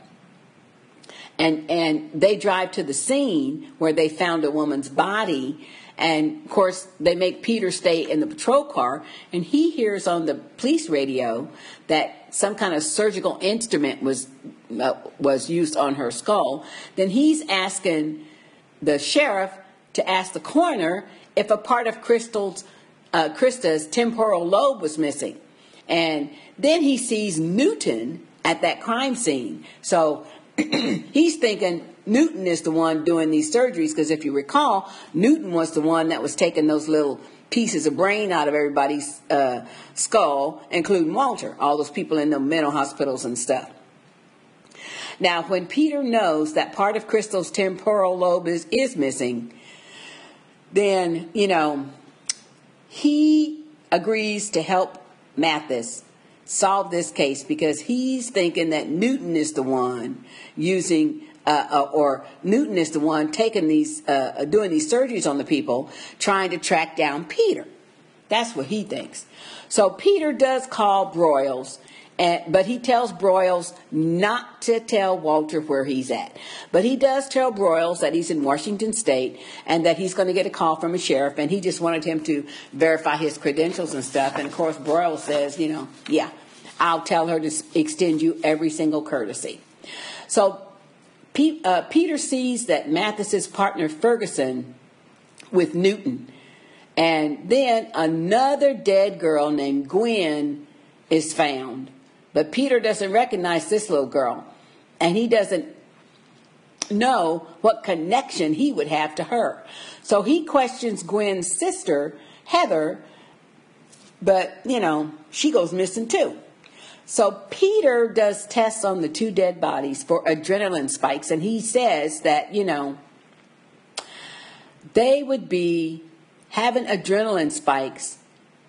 And, and they drive to the scene where they found a woman's body. And of course, they make Peter stay in the patrol car. And he hears on the police radio that some kind of surgical instrument was, uh, was used on her skull. Then he's asking the sheriff to ask the coroner if a part of Crystal's uh, Krista's temporal lobe was missing. And then he sees Newton at that crime scene. So he's thinking Newton is the one doing these surgeries because if you recall, Newton was the one that was taking those little pieces of brain out of everybody's uh, skull, including Walter, all those people in the mental hospitals and stuff. Now, when Peter knows that part of Crystal's temporal lobe is, is missing, then, you know, he agrees to help Mathis solve this case because he's thinking that Newton is the one using uh, uh, or Newton is the one taking these, uh, doing these surgeries on the people, trying to track down Peter. That's what he thinks. So Peter does call Broyles and, but he tells Broyles not to tell Walter where he's at. But he does tell Broyles that he's in Washington State and that he's going to get a call from a sheriff, and he just wanted him to verify his credentials and stuff. And of course, Broyles says, you know, yeah, I'll tell her to extend you every single courtesy. So uh, Peter sees that Mathis's partner Ferguson with Newton, and then another dead girl named Gwen is found. But Peter doesn't recognize this little girl, and he doesn't know what connection he would have to her. So he questions Gwen's sister, Heather, but, you know, she goes missing too. So Peter does tests on the two dead bodies for adrenaline spikes, and he says that, you know, they would be having adrenaline spikes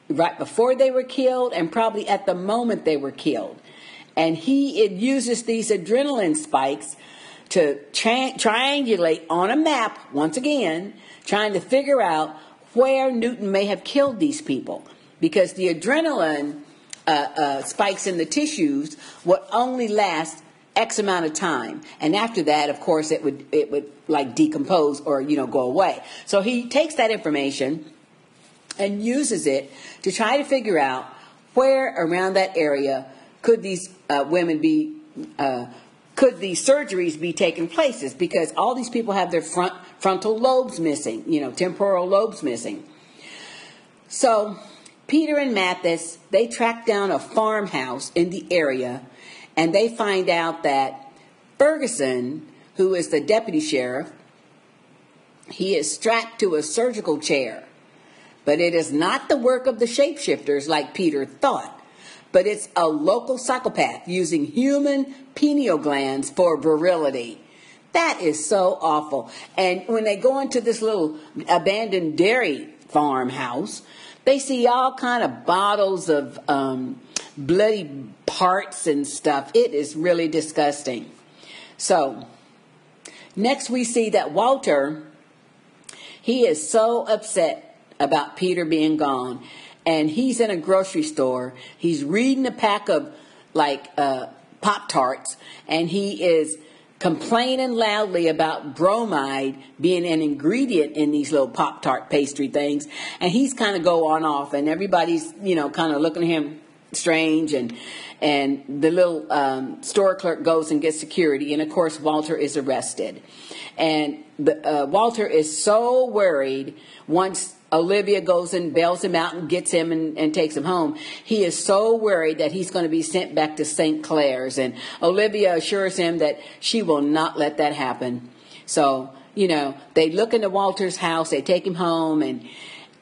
right before they were killed and probably at the moment they were killed. And he it uses these adrenaline spikes to tri- triangulate on a map once again, trying to figure out where Newton may have killed these people. Because the adrenaline uh, uh, spikes in the tissues would only last X amount of time, and after that, of course, it would it would like decompose or you know go away. So he takes that information and uses it to try to figure out where around that area could these uh, women be, uh, could these surgeries be taking places? Because all these people have their front frontal lobes missing, you know, temporal lobes missing. So Peter and Mathis, they track down a farmhouse in the area and they find out that Ferguson, who is the deputy sheriff, he is strapped to a surgical chair. But it is not the work of the shapeshifters like Peter thought, but it's a local psychopath using human pineal glands for virility. That is so awful. And when they go into this little abandoned dairy farmhouse, they see all kind of bottles of um, bloody parts and stuff. It is really disgusting. So, next we see that Walter, he is so upset about Peter being gone. And he's in a grocery store. He's reading a pack of like uh, Pop Tarts, and he is complaining loudly about bromide being an ingredient in these little Pop Tart pastry things. And he's kind of go on off, and everybody's, you know, kind of looking at him strange and and the little um, store clerk goes and gets security and of course walter is arrested and the, uh, walter is so worried once Olivia goes and bails him out and gets him and, and takes him home. He is so worried that he's going to be sent back to St. Claire's. And Olivia assures him that she will not let that happen. So, you know, they look into Walter's house, they take him home, and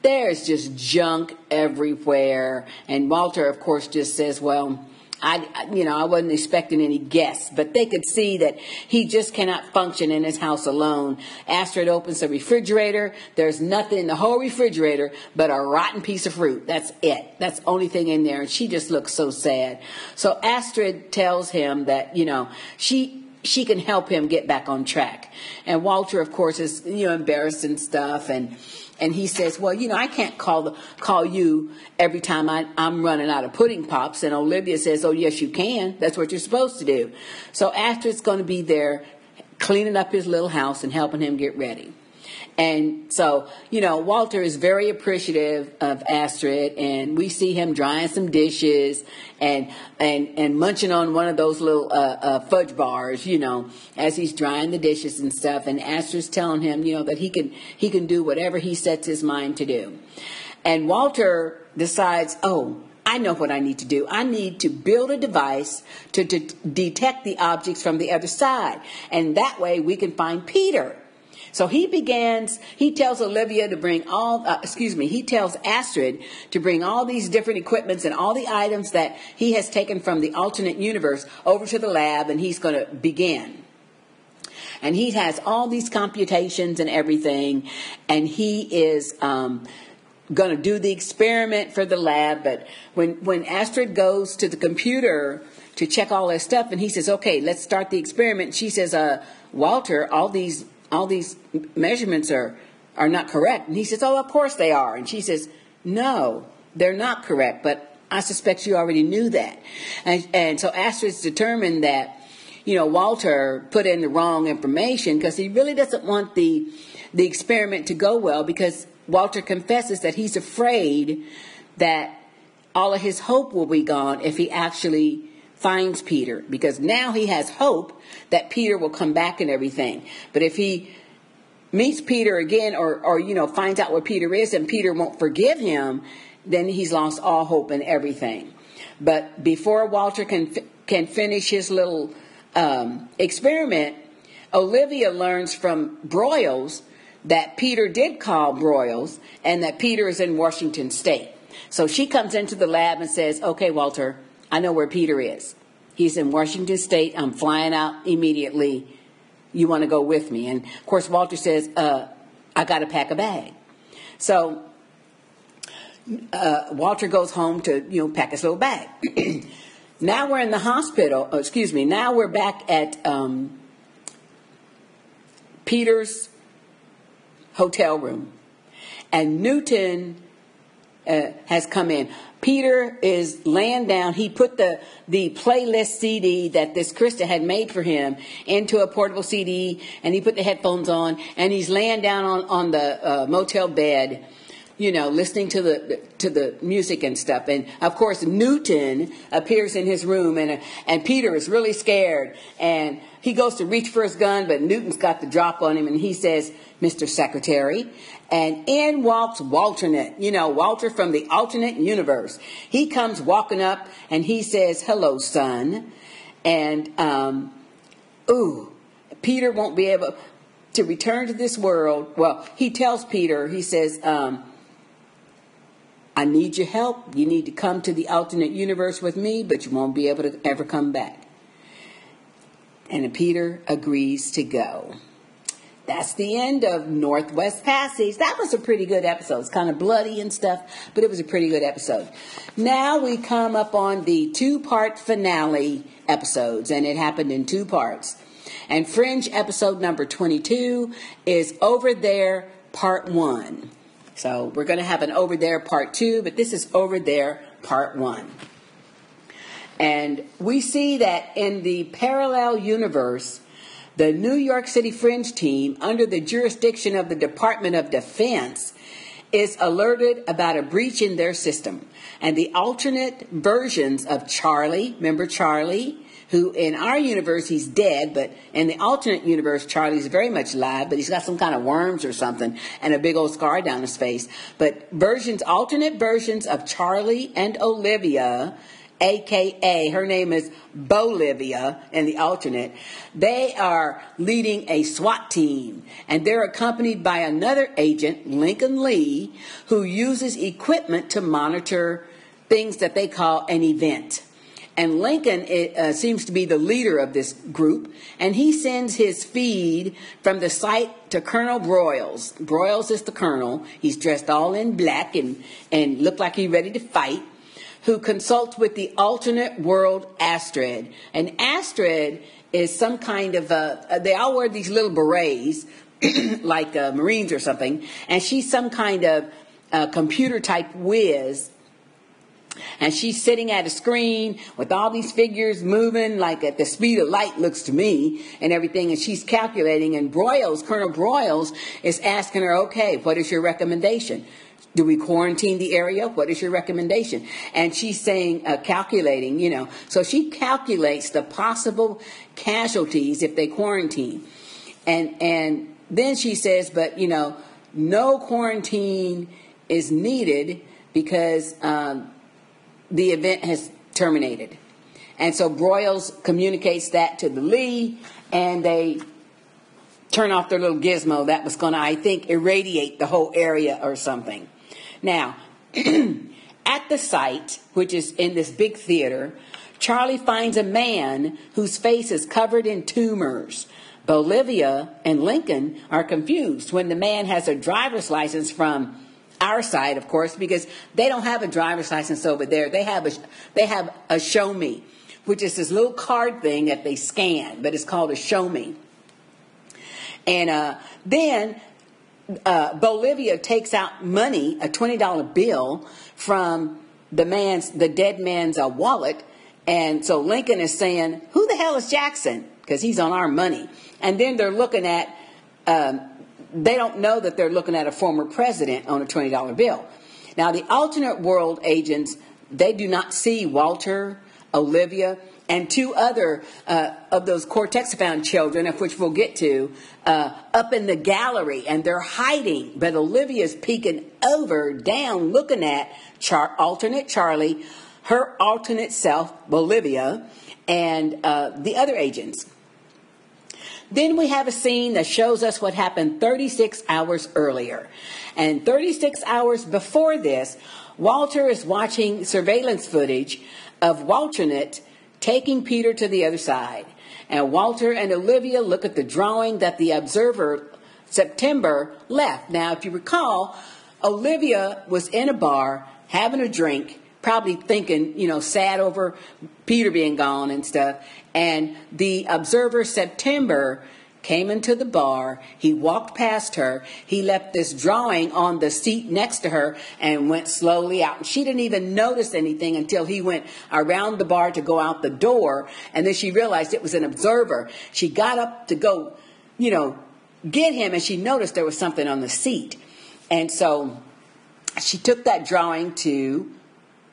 there's just junk everywhere. And Walter, of course, just says, well, I, you know, I wasn't expecting any guests, but they could see that he just cannot function in his house alone. Astrid opens the refrigerator. There's nothing in the whole refrigerator but a rotten piece of fruit. That's it. That's the only thing in there. And she just looks so sad. So Astrid tells him that, you know, she, she can help him get back on track. And Walter, of course, is, you know, embarrassed and stuff. And, and he says, "Well, you know, I can't call the, call you every time I, I'm running out of pudding pops." And Olivia says, "Oh, yes, you can. That's what you're supposed to do." So Astrid's going to be there, cleaning up his little house and helping him get ready. And so, you know, Walter is very appreciative of Astrid, and we see him drying some dishes and and and munching on one of those little uh, uh, fudge bars, you know, as he's drying the dishes and stuff. And Astrid's telling him, you know, that he can he can do whatever he sets his mind to do. And Walter decides, oh, I know what I need to do. I need to build a device to, to detect the objects from the other side. And that way we can find Peter. So he begins, he tells Olivia to bring all, uh, excuse me, he tells Astrid to bring all these different equipments and all the items that he has taken from the alternate universe over to the lab and he's going to begin. And he has all these computations and everything, and he is um, going to do the experiment for the lab. But when, when Astrid goes to the computer to check all that stuff, and he says, okay, let's start the experiment, she says, uh, Walter, all these all these measurements are are not correct. And he says, Oh, of course they are. And she says, No, they're not correct, but I suspect you already knew that. And, and so Astrid's determined that, you know, Walter put in the wrong information because he really doesn't want the the experiment to go well because Walter confesses that he's afraid that all of his hope will be gone if he actually finds Peter because now he has hope that Peter will come back and everything. But if he meets Peter again or, or you know, finds out where Peter is and Peter won't forgive him, then he's lost all hope and everything. But before Walter can, can finish his little um, experiment, Olivia learns from Broyles that Peter did call Broyles and that Peter is in Washington State. So she comes into the lab and says, Okay, Walter, I know where Peter is. He's in Washington State. I'm flying out immediately. You want to go with me? And of course, Walter says, uh, I got to pack a bag. So uh, Walter goes home to, you know, pack his little bag. now we're in the hospital. Oh, excuse me. Now we're back at um, Peter's hotel room. And Newton uh, has come in. Peter is laying down. He put the, the playlist CD that this Krista had made for him into a portable CD, and he put the headphones on, and he's laying down on, on the uh, motel bed, you know, listening to the to the music and stuff. And of course, Newton appears in his room, and and Peter is really scared, and he goes to reach for his gun, but Newton's got the drop on him, and he says, "Mr. Secretary." And in walks Walternate, you know, Walter from the alternate universe. He comes walking up, and he says, "Hello, son," and um, ooh, Peter won't be able to return to this world. Well, he tells Peter, he says, um, I need your help. You need to come to the alternate universe with me, but you won't be able to ever come back. And Peter agrees to go. That's the end of Northwest Passage. That was a pretty good episode. It's kind of bloody and stuff, but it was a pretty good episode. Now we come up on the two part finale episodes, and it happened in two parts. And Fringe episode number 22 is Over There Part 1. So we're going to have an over there part two, but this is over there part one. And we see that in the parallel universe, the New York City Fringe team, under the jurisdiction of the Department of Defense, is alerted about a breach in their system. And the alternate versions of Charlie, remember Charlie, who in our universe he's dead, but in the alternate universe Charlie's very much alive, but he's got some kind of worms or something and a big old scar down his face. But versions, alternate versions of Charlie and Olivia, aka her name is Bolivia in the alternate. They are leading a SWAT team and they're accompanied by another agent, Lincoln Lee, who uses equipment to monitor things that they call an event. And Lincoln uh, seems to be the leader of this group, and he sends his feed from the site to Colonel Broyles. Broyles is the colonel. He's dressed all in black and, and looked like he's ready to fight, who consults with the alternate world Astrid. And Astrid is some kind of a, they all wear these little berets, like uh, Marines or something, and she's some kind of uh, computer type whiz and she's sitting at a screen with all these figures moving like at the speed of light looks to me and everything and she's calculating and Broyles, Colonel Broyles is asking her, okay, what is your recommendation? Do we quarantine the area? What is your recommendation? And she's saying, uh, calculating, you know. So she calculates the possible casualties if they quarantine. And, and then she says, but, you know, no quarantine is needed because um, the event has terminated. And so Broyles communicates that to the Lee, and they turn off their little gizmo that was going to, I think, irradiate the whole area or something. Now, at the site, which is in this big theater, Charlie finds a man whose face is covered in tumors. Bolivia and Lincoln are confused when the man has a driver's license from our side, of course, because they don't have a driver's license over there. They have a they have a show me, which is this little card thing that they scan, but it's called a show me. And uh, then uh, Bolivia takes out money, a twenty dollar bill from the man's the dead man's uh, wallet, and so Lincoln is saying, "Who the hell is Jackson?" Because he's on our money. And then they're looking at. Um, they don't know that they're looking at a former president on a $20 bill. Now, the alternate world agents, they do not see Walter, Olivia, and two other uh, of those Cortexiphan children, of which we'll get to, uh, up in the gallery, and they're hiding. But Olivia's peeking over, down, looking at Char- alternate Charlie, her alternate self, Bolivia, and uh, the other agents. Then we have a scene that shows us what happened 36 hours earlier. And 36 hours before this, Walter is watching surveillance footage of Walternate taking Peter to the other side. And Walter and Olivia look at the drawing that the observer September left. Now, if you recall, Olivia was in a bar having a drink, probably thinking, you know, sad over Peter being gone and stuff. And the observer, September, came into the bar. He walked past her. He left this drawing on the seat next to her and went slowly out. She didn't even notice anything until he went around the bar to go out the door. And then she realized it was an observer. She got up to go, you know, get him and she noticed there was something on the seat. And so she took that drawing to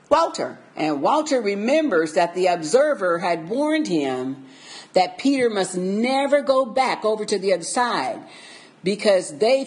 Walter. And Walter remembers that the observer had warned him that Peter must never go back over to the other side because they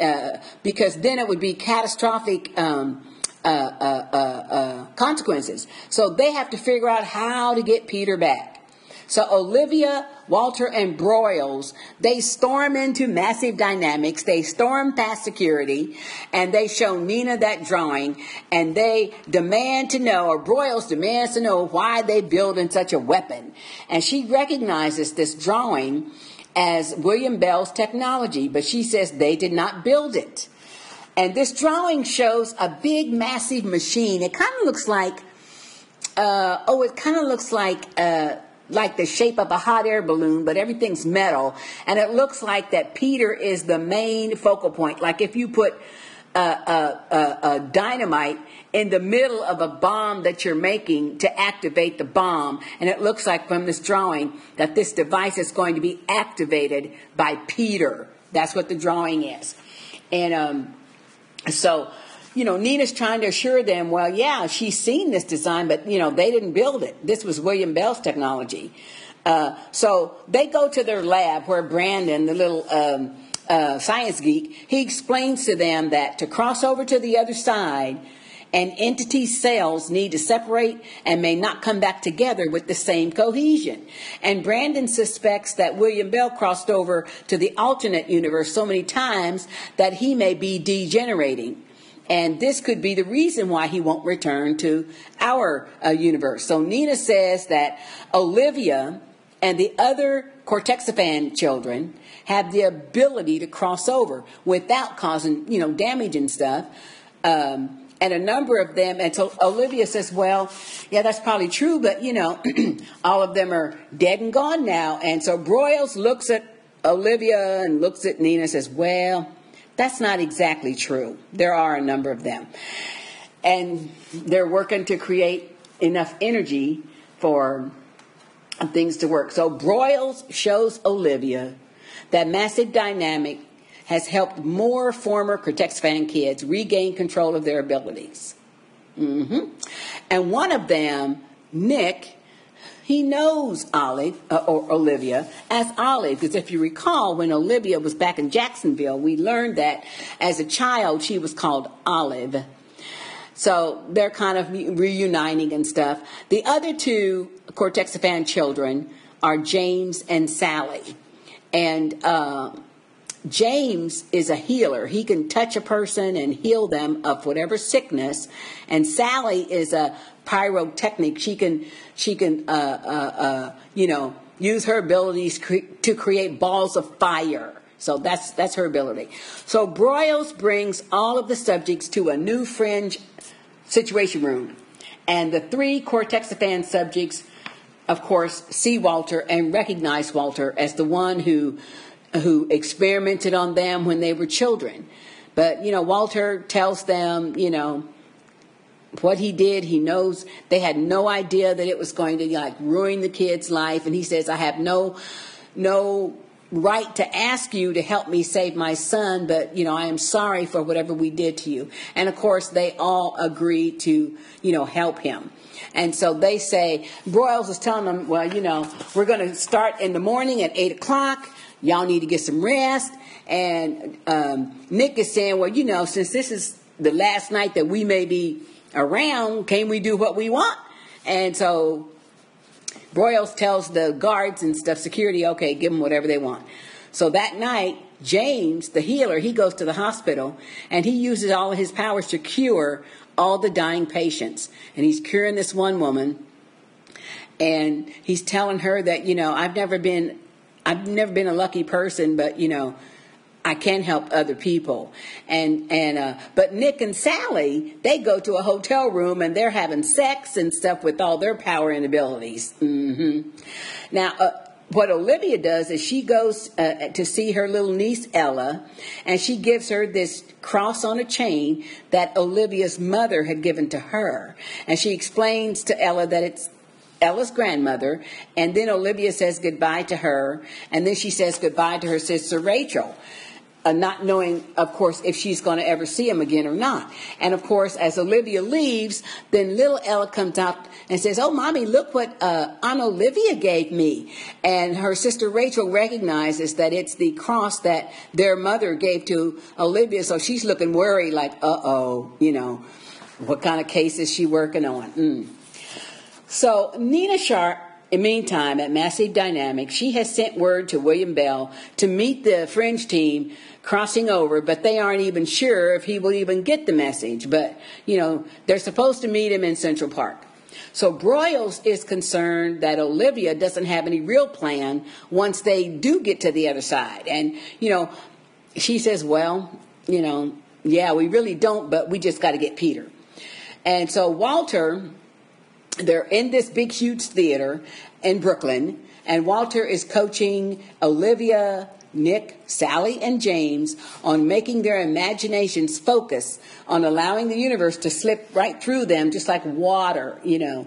uh, because then it would be catastrophic um, uh, uh, uh, uh consequences. So they have to figure out how to get Peter back. So Olivia, Walter, and Broyles, they storm into massive dynamics. They storm past security and they show Nina that drawing and they demand to know, or Broyles demands to know why they build in such a weapon. And she recognizes this drawing as William Bell's technology, but she says they did not build it. And this drawing shows a big, massive machine. It kind of looks like, uh, oh, it kind of looks like, uh, like the shape of a hot air balloon, but everything's metal. And it looks like that Peter is the main focal point. Like if you put a, a, a, a, dynamite in the middle of a bomb that you're making to activate the bomb. And it looks like from this drawing that this device is going to be activated by Peter. That's what the drawing is. And um, so you know, Nina's trying to assure them, well, yeah, she's seen this design, but, you know, they didn't build it. This was William Bell's technology. Uh, so they go to their lab where Brandon, the little um, uh, science geek, he explains to them that to cross over to the other side, an entity's cells need to separate and may not come back together with the same cohesion. And Brandon suspects that William Bell crossed over to the alternate universe so many times that he may be degenerating. And this could be the reason why he won't return to our uh, universe. So Nina says that Olivia and the other Cortexiphan children have the ability to cross over without causing, you know, damage and stuff. Um, and a number of them, and so Olivia says, well, yeah, that's probably true, but, you know, all of them are dead and gone now. And so Broyles looks at Olivia and looks at Nina and says, well, that's not exactly true. There are a number of them. And they're working to create enough energy for things to work. So Broyles shows Olivia that massive dynamic has helped more former Cortexiphan kids regain control of their abilities. Mm-hmm. And one of them, Nick, he knows Olive uh, or Olivia as Olive because if you recall, when Olivia was back in Jacksonville, we learned that as a child she was called Olive. So they're kind of reuniting and stuff. The other two Cortexiphan children are James and Sally, and. Uh, James is a healer. He can touch a person and heal them of whatever sickness. And Sally is a pyrotechnic. She can she can uh, uh, uh, you know use her abilities cre- to create balls of fire. So that's that's her ability. So Broyles brings all of the subjects to a new fringe situation room, and the three Cortexiphan subjects, of course, see Walter and recognize Walter as the one who who experimented on them when they were children. But you know, Walter tells them, you know, what he did, he knows they had no idea that it was going to like ruin the kid's life. And he says, I have no, no right to ask you to help me save my son, but you know, I am sorry for whatever we did to you. And of course, they all agree to, you know, help him. And so they say, Broyles is telling them, well, you know, we're going to start in the morning at eight o'clock. Y'all need to get some rest. And um, Nick is saying, well, you know, since this is the last night that we may be around, can we do what we want? And so Broyles tells the guards and stuff, security, okay, give them whatever they want. So that night, James, the healer, he goes to the hospital and he uses all of his powers to cure all the dying patients. And he's curing this one woman. And he's telling her that, you know, I've never been I've never been a lucky person, but you know, I can help other people. And and uh, but Nick and Sally, they go to a hotel room and they're having sex and stuff with all their power and abilities. Mm-hmm. Now. Uh, what Olivia does is she goes uh, to see her little niece Ella, and she gives her this cross on a chain that Olivia's mother had given to her. And she explains to Ella that it's Ella's grandmother, and then Olivia says goodbye to her, and then she says goodbye to her sister Rachel. uh, not knowing, of course, if she's going to ever see him again or not. And of course, as Olivia leaves, then little Ella comes out and says, "Oh, mommy, look what uh, Aunt Olivia gave me." And her sister Rachel recognizes that it's the cross that their mother gave to Olivia, so she's looking worried, like, "Uh oh, you know, what kind of case is she working on?" Mm. So Nina Sharp in meantime, at Massive Dynamics, she has sent word to William Bell to meet the fringe team crossing over, but they aren't even sure if he will even get the message. But, you know, they're supposed to meet him in Central Park. So Broyles is concerned that Olivia doesn't have any real plan once they do get to the other side. And, you know, she says, well, you know, yeah, we really don't, but we just got to get Peter. And so Walter they're in this big, huge theater in Brooklyn, and Walter is coaching Olivia, Nick, Sally, and James on making their imaginations focus on allowing the universe to slip right through them, just like water, you know.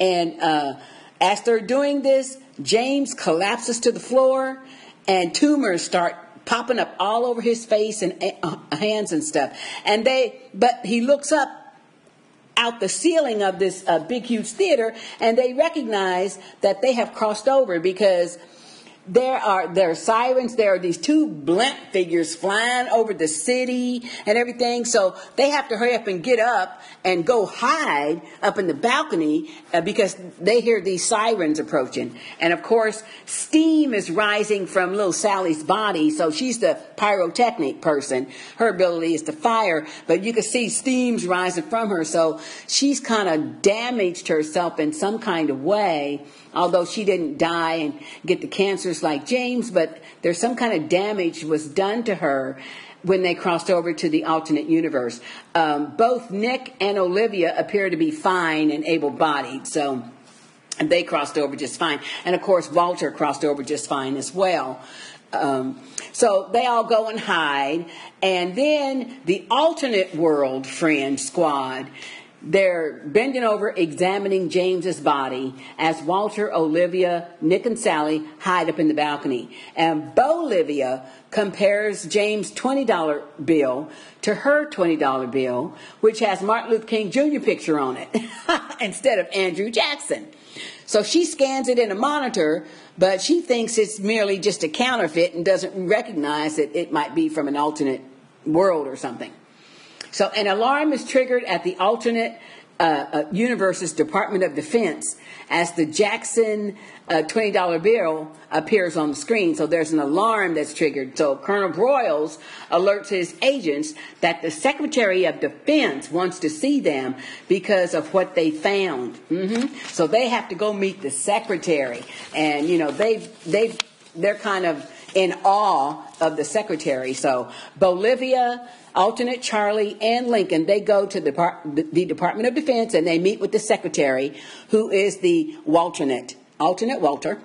And uh, as they're doing this, James collapses to the floor, and tumors start popping up all over his face and uh, hands and stuff. And they, but he looks up out the ceiling of this uh, big, huge theater, and they recognize that they have crossed over because there are there are sirens. There are these two blimp figures flying over the city and everything. So they have to hurry up and get up and go hide up in the balcony uh, because they hear these sirens approaching. And of course, steam is rising from little Sally's body. So she's the pyrotechnic person. Her ability is to fire, but you can see steam's rising from her. So she's kind of damaged herself in some kind of way although she didn't die and get the cancers like James, but there's some kind of damage was done to her when they crossed over to the alternate universe. Um, both Nick and Olivia appear to be fine and able bodied, so they crossed over just fine. And of course, Walter crossed over just fine as well. Um, so they all go and hide, and then the alternate world friend squad they're bending over, examining James's body as Walter, Olivia, Nick, and Sally hide up in the balcony. And Bolivia compares James' $20 bill to her $20 bill, which has Martin Luther King Jr. picture on it instead of Andrew Jackson. So she scans it in a monitor, but she thinks it's merely just a counterfeit and doesn't recognize that it might be from an alternate world or something. So an alarm is triggered at the alternate uh, uh, universe's Department of Defense as the Jackson uh, $20 bill appears on the screen. So there's an alarm that's triggered. So Colonel Broyles alerts his agents that the Secretary of Defense wants to see them because of what they found. Mm-hmm. So they have to go meet the Secretary. And, you know, they've, they've, they're kind of in awe of the Secretary. So Bolivia, alternate Charlie and Lincoln, they go to the, the Department of Defense and they meet with the secretary, who is the alternate, alternate Walter.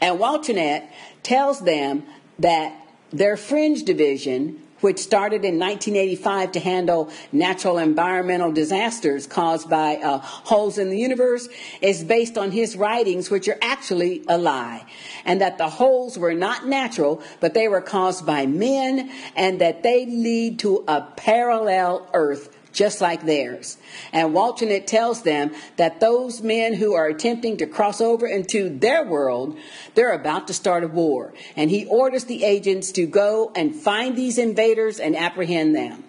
And Walternate tells them that their fringe division which started in 1985 to handle natural environmental disasters caused by uh, holes in the universe, is based on his writings, which are actually a lie. And that the holes were not natural, but they were caused by men, and that they lead to a parallel Earth just like theirs. And Walternate tells them that those men who are attempting to cross over into their world, they're about to start a war. And he orders the agents to go and find these invaders and apprehend them.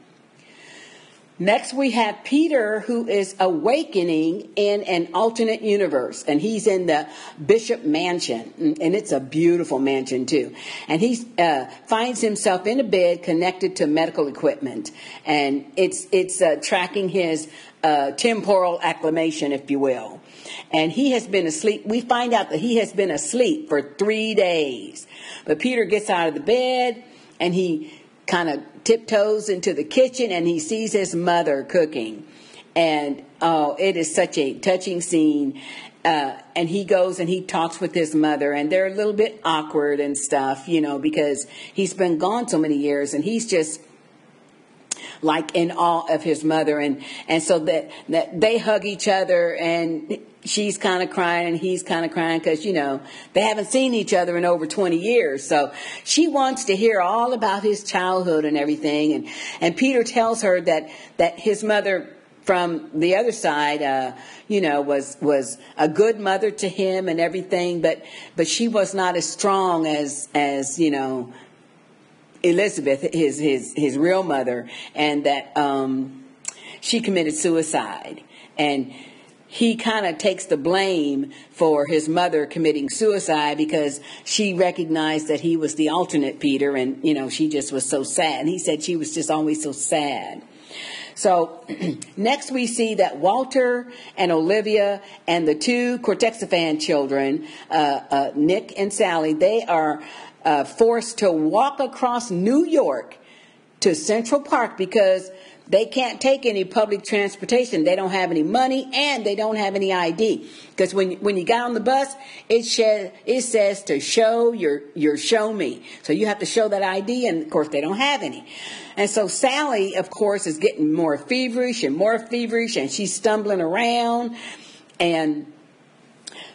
Next, we have Peter, who is awakening in an alternate universe, and he's in the Bishop Mansion, and it's a beautiful mansion too. And he uh, finds himself in a bed connected to medical equipment, and it's it's uh, tracking his uh, temporal acclimation, if you will. And he has been asleep. We find out that he has been asleep for three days. But Peter gets out of the bed, and he kind of tiptoes into the kitchen and he sees his mother cooking. And oh, it is such a touching scene. Uh, and he goes and he talks with his mother, and they're a little bit awkward and stuff, you know, because he's been gone so many years, and he's just like in awe of his mother. And, and so that, that they hug each other and she's kind of crying and he's kind of crying because, you know, they haven't seen each other in over 20 years. So she wants to hear all about his childhood and everything. And, and Peter tells her that, that his mother from the other side, uh, you know, was was a good mother to him and everything, but but she was not as strong as as you know Elizabeth, his his his real mother, and that um, she committed suicide, and he kind of takes the blame for his mother committing suicide because she recognized that he was the alternate Peter, and you know she just was so sad. And he said she was just always so sad. So next we see that Walter and Olivia and the two Cortexiphan children, uh, uh, Nick and Sally, they are uh, forced to walk across New York to Central Park because they can't take any public transportation. They don't have any money and they don't have any ID. Because when when you got on the bus, it says it says to show your your show me. So you have to show that ID, and of course they don't have any. And so Sally, of course, is getting more feverish and more feverish, and she's stumbling around. And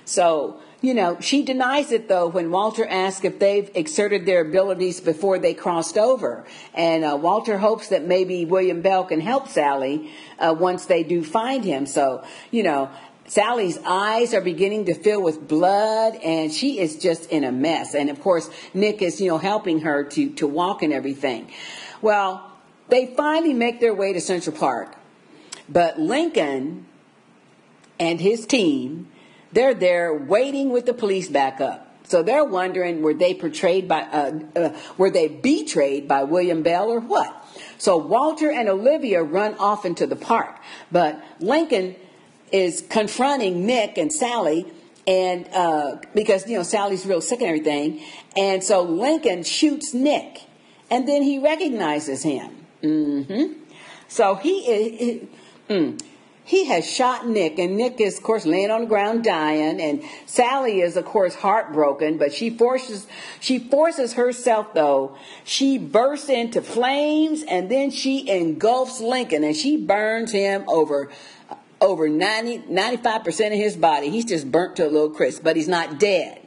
so, you know, she denies it though when Walter asks if they've exerted their abilities before they crossed over. And uh, Walter hopes that maybe William Bell can help Sally uh, once they do find him. So, you know, Sally's eyes are beginning to fill with blood and she is just in a mess. And of course, Nick is, you know, helping her to, to walk and everything. Well, they finally make their way to Central Park, but Lincoln and his team, they're there waiting with the police back up. So they're wondering were they portrayed by uh, uh, were they betrayed by William Bell or what? So Walter and Olivia run off into the park, but Lincoln is confronting Nick and Sally and uh, because you know Sally's real sick and everything, and so Lincoln shoots Nick and then he recognizes him. Mm-hmm. So he, he, mm, he has shot Nick, and Nick is, of course, laying on the ground dying, and Sally is, of course, heartbroken. But she forces she forces herself though. She bursts into flames, and then she engulfs Lincoln, and she burns him over over 90, 95 percent of his body. He's just burnt to a little crisp, but he's not dead.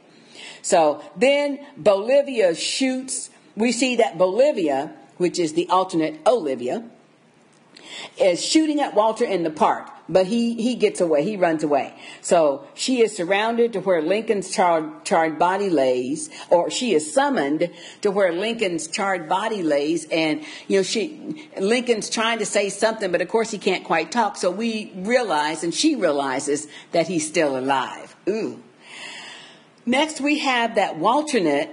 So then Bolivia shoots we see that Bolivia, which is the alternate Olivia, is shooting at Walter in the park, but he, he gets away. He runs away. So she is surrounded to where Lincoln's charred, charred body lays, or she is summoned to where Lincoln's charred body lays. And, you know, she, Lincoln's trying to say something, but of course he can't quite talk. So we realize, and she realizes that he's still alive. Ooh. Next we have that Walternate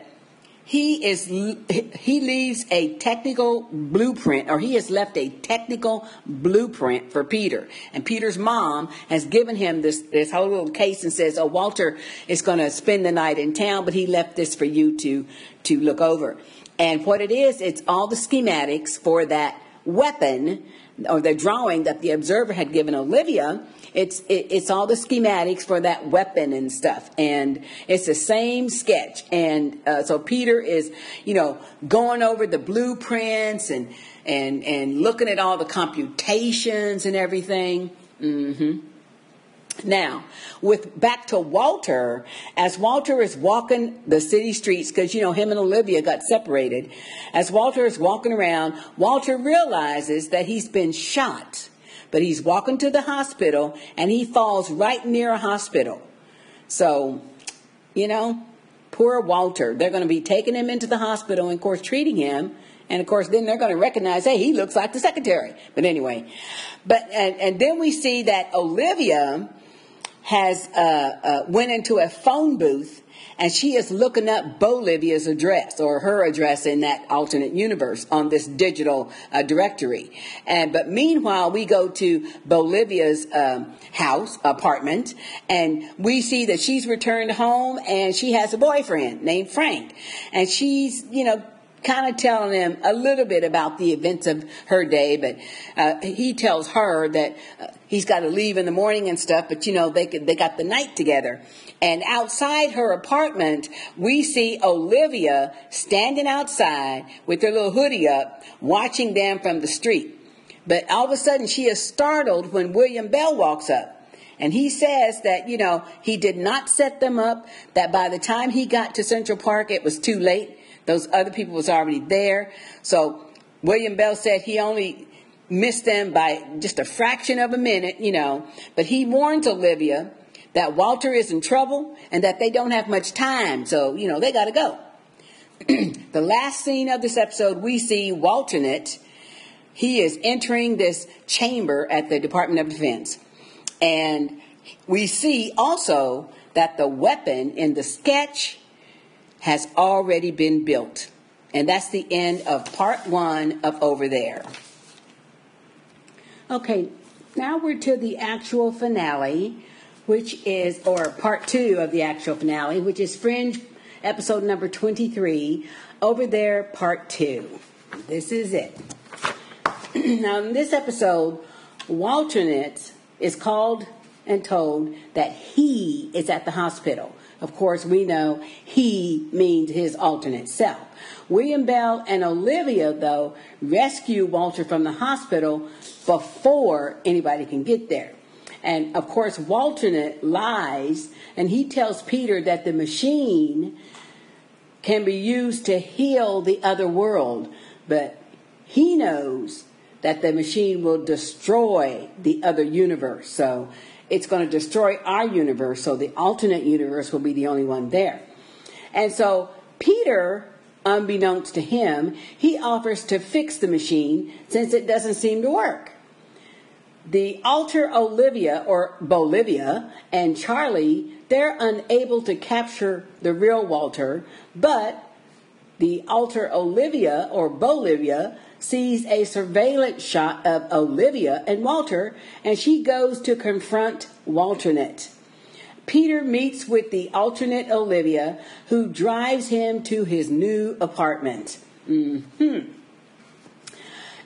he is he leaves a technical blueprint or he has left a technical blueprint for Peter. And Peter's mom has given him this this whole little case and says oh Walter is going to spend the night in town but he left this for you to to look over. And what it is it's all the schematics for that weapon or the drawing that the observer had given Olivia it's it, it's all the schematics for that weapon and stuff, and it's the same sketch. And uh, so Peter is, you know, going over the blueprints and and and looking at all the computations and everything. Mm-hmm. Now, with back to Walter, as Walter is walking the city streets, because you know him and Olivia got separated, as Walter is walking around, Walter realizes that he's been shot but he's walking to the hospital and he falls right near a hospital. So, you know, poor Walter. They're going to be taking him into the hospital and, of course, treating him. And of course, then they're going to recognize, hey, he looks like the secretary. But anyway, but and, and then we see that Olivia has uh, uh, went into a phone booth and she is looking up Bolivia's address or her address in that alternate universe on this digital uh, directory. And but meanwhile, we go to Bolivia's um, house apartment, and we see that she's returned home and she has a boyfriend named Frank, and she's you know kind of telling him a little bit about the events of her day, but uh, he tells her that uh, he's got to leave in the morning and stuff. But you know, they could, they got the night together, and outside her apartment, we see Olivia standing outside with her little hoodie up, watching them from the street. But all of a sudden, she is startled when William Bell walks up. And he says that, you know, he did not set them up, that by the time he got to Central Park, it was too late. Those other people was already there. So William Bell said he only missed them by just a fraction of a minute, you know. But he warns Olivia that Walter is in trouble and that they don't have much time. So, you know, they got to go. the last scene of this episode, we see Walternate. He is entering this chamber at the Department of Defense. And we see also that the weapon in the sketch has already been built. And that's the end of part one of Over There. Okay, now we're to the actual finale, which is, or part two of the actual finale, which is Fringe episode number 23, Over There, part two. This is it. now, in this episode, Walternate is called and told that he is at the hospital. Of course, we know he means his alternate self. William Bell and Olivia, though, rescue Walter from the hospital before anybody can get there. And of course, Walternate lies and he tells Peter that the machine can be used to heal the other world, but he knows that the machine will destroy the other universe. So it's going to destroy our universe. So the alternate universe will be the only one there. And so Peter, unbeknownst to him, he offers to fix the machine since it doesn't seem to work. The alter Olivia or Bolivia and Charlie, they're unable to capture the real Walter, but the alter Olivia or Bolivia sees a surveillance shot of Olivia and Walter, and she goes to confront Walternate. Peter meets with the alternate Olivia, who drives him to his new apartment. Mm-hmm.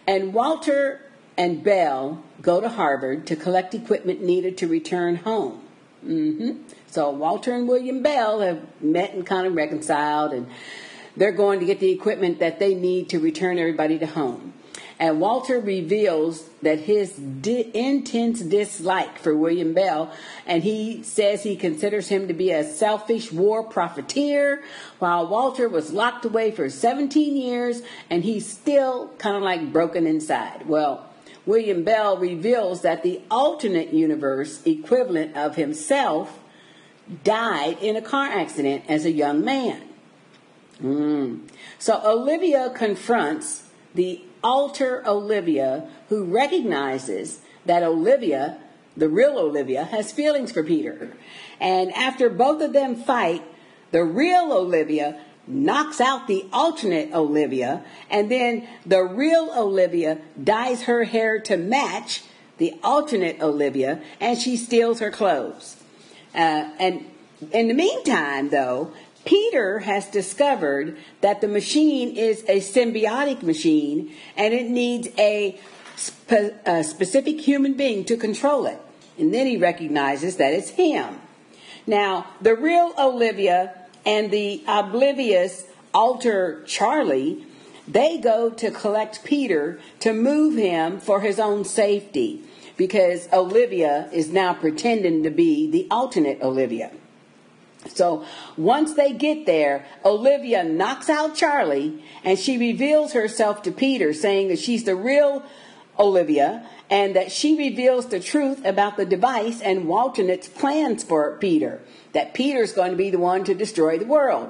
And Walter and Bell go to Harvard to collect equipment needed to return home. Mm-hmm. So Walter and William Bell have met and kind of reconciled, and they're going to get the equipment that they need to return everybody to home. And Walter reveals that his di- intense dislike for William Bell, and he says he considers him to be a selfish war profiteer, while Walter was locked away for 17 years and he's still kind of like broken inside. Well, William Bell reveals that the alternate universe equivalent of himself died in a car accident as a young man. Mm. So Olivia confronts the alter Olivia, who recognizes that Olivia, the real Olivia, has feelings for Peter. And after both of them fight, the real Olivia knocks out the alternate Olivia, and then the real Olivia dyes her hair to match the alternate Olivia, and she steals her clothes. Uh, and in the meantime, though, Peter has discovered that the machine is a symbiotic machine and it needs a, spe- a specific human being to control it. And then he recognizes that it's him. Now, the real Olivia and the oblivious alter Charlie, they go to collect Peter to move him for his own safety because Olivia is now pretending to be the alternate Olivia. So once they get there, Olivia knocks out Charlie and she reveals herself to Peter, saying that she's the real Olivia and that she reveals the truth about the device and Walternate's plans for Peter, that Peter's going to be the one to destroy the world.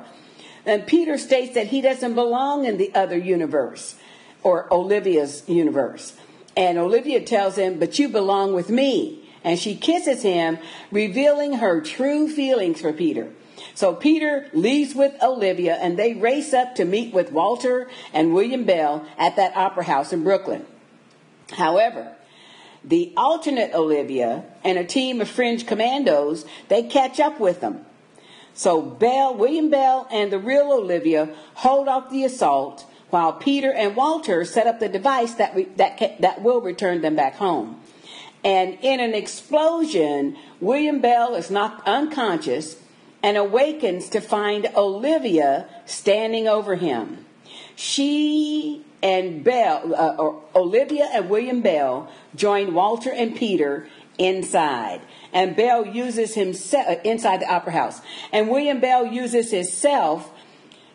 And Peter states that he doesn't belong in the other universe or Olivia's universe. And Olivia tells him, But you belong with me and she kisses him, revealing her true feelings for Peter. So Peter leaves with Olivia and they race up to meet with Walter and William Bell at that opera house in Brooklyn. However, the alternate Olivia and a team of fringe commandos, they catch up with them. So Bell, William Bell and the real Olivia hold off the assault while Peter and Walter set up the device that, that, that will return them back home. And in an explosion, William Bell is knocked unconscious and awakens to find Olivia standing over him. she and Bell, uh, Olivia and William Bell, join Walter and Peter inside. And Bell uses himself uh, inside the opera house. And William Bell uses himself,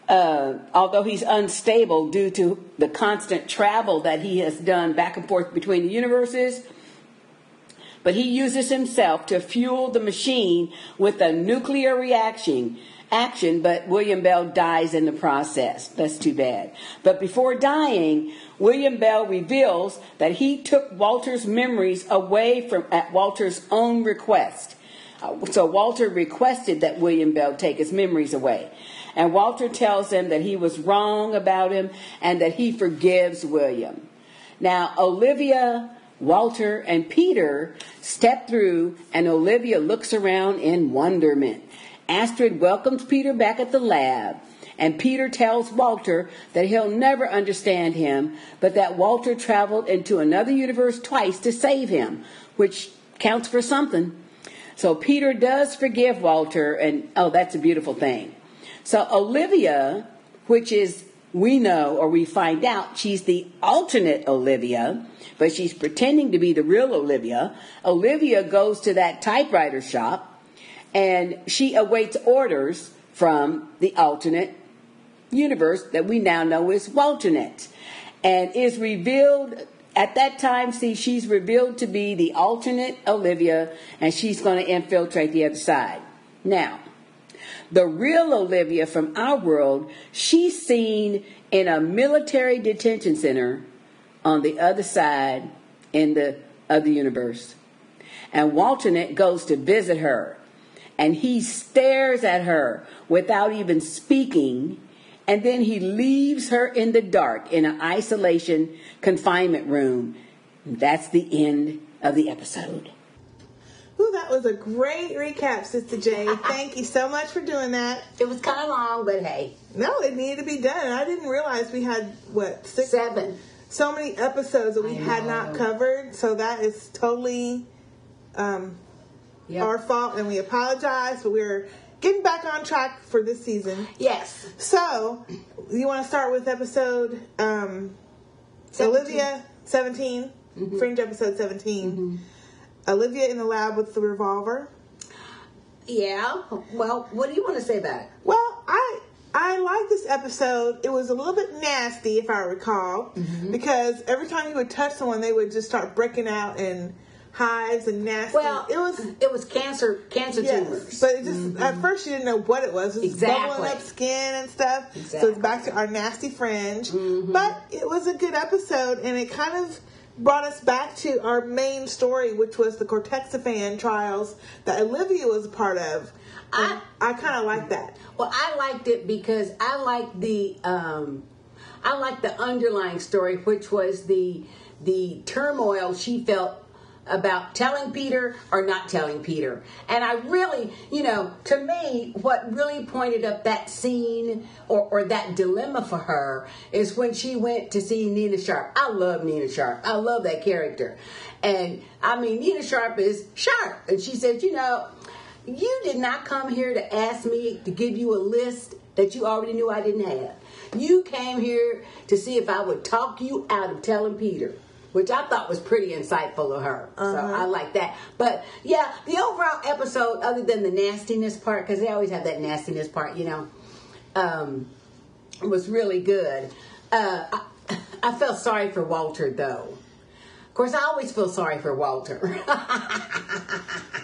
uh, although he's unstable due to the constant travel that he has done back and forth between the universes. But he uses himself to fuel the machine with a nuclear reaction action, but William Bell dies in the process. That's too bad. But before dying, William Bell reveals that he took Walter's memories away from at Walter's own request. Uh, so Walter requested that William Bell take his memories away. And Walter tells him that he was wrong about him and that he forgives William. Now, Olivia, Walter, and Peter step through, and Olivia looks around in wonderment. Astrid welcomes Peter back at the lab, and Peter tells Walter that he'll never understand him, but that Walter traveled into another universe twice to save him, which counts for something. So Peter does forgive Walter, and oh, that's a beautiful thing. So Olivia, which is we know or we find out she's the alternate Olivia, but she's pretending to be the real Olivia. Olivia goes to that typewriter shop and she awaits orders from the alternate universe that we now know is Walternate, and is revealed at that time. See, she's revealed to be the alternate Olivia, and she's going to infiltrate the other side. Now, the real Olivia from our world, she's seen in a military detention center on the other side in the other universe. And Walternate goes to visit her and he stares at her without even speaking. And then he leaves her in the dark in an isolation confinement room. That's the end of the episode. Ooh, that was a great recap, Sister J. Thank you so much for doing that. It was kind of long, but hey. No, it needed to be done. I didn't realize we had, what, six? Seven. So many episodes that we had not covered. So that is totally um, yep. our fault and we apologize, but we're getting back on track for this season. Yes. So, you want to start with episode um, 17. Olivia 17, mm-hmm. Fringe episode 17. Mm-hmm. Olivia in the lab with the revolver. Yeah. Well, what do you want to say about it? Well, I I like this episode. It was a little bit nasty, if I recall, mm-hmm. because every time he would touch someone, they would just start breaking out and hives and nasty. Well, it was it was cancer cancer yes, tumors. But it just mm-hmm. at first you didn't know what it was. It was exactly. bubbling up skin and stuff. Exactly. So it's back to our nasty fringe. Mm-hmm. But it was a good episode and it kind of brought us back to our main story, which was the Cortexiphan trials that Olivia was a part of. I I kind of like that. Well, I liked it because I liked the um, I liked the underlying story, which was the the turmoil she felt about telling Peter or not telling Peter. And I really, you know, to me, what really pointed up that scene or, or that dilemma for her is when she went to see Nina Sharp. I love Nina Sharp. I love that character. And I mean, Nina Sharp is sharp. And she said, you know, you did not come here to ask me to give you a list that you already knew I didn't have. You came here to see if I would talk you out of telling Peter which I thought was pretty insightful of her. Uh-huh. So I like that. But yeah, the overall episode, other than the nastiness part, because they always have that nastiness part, you know, um, was really good. Uh, I, I felt sorry for Walter though course, I always feel sorry for Walter.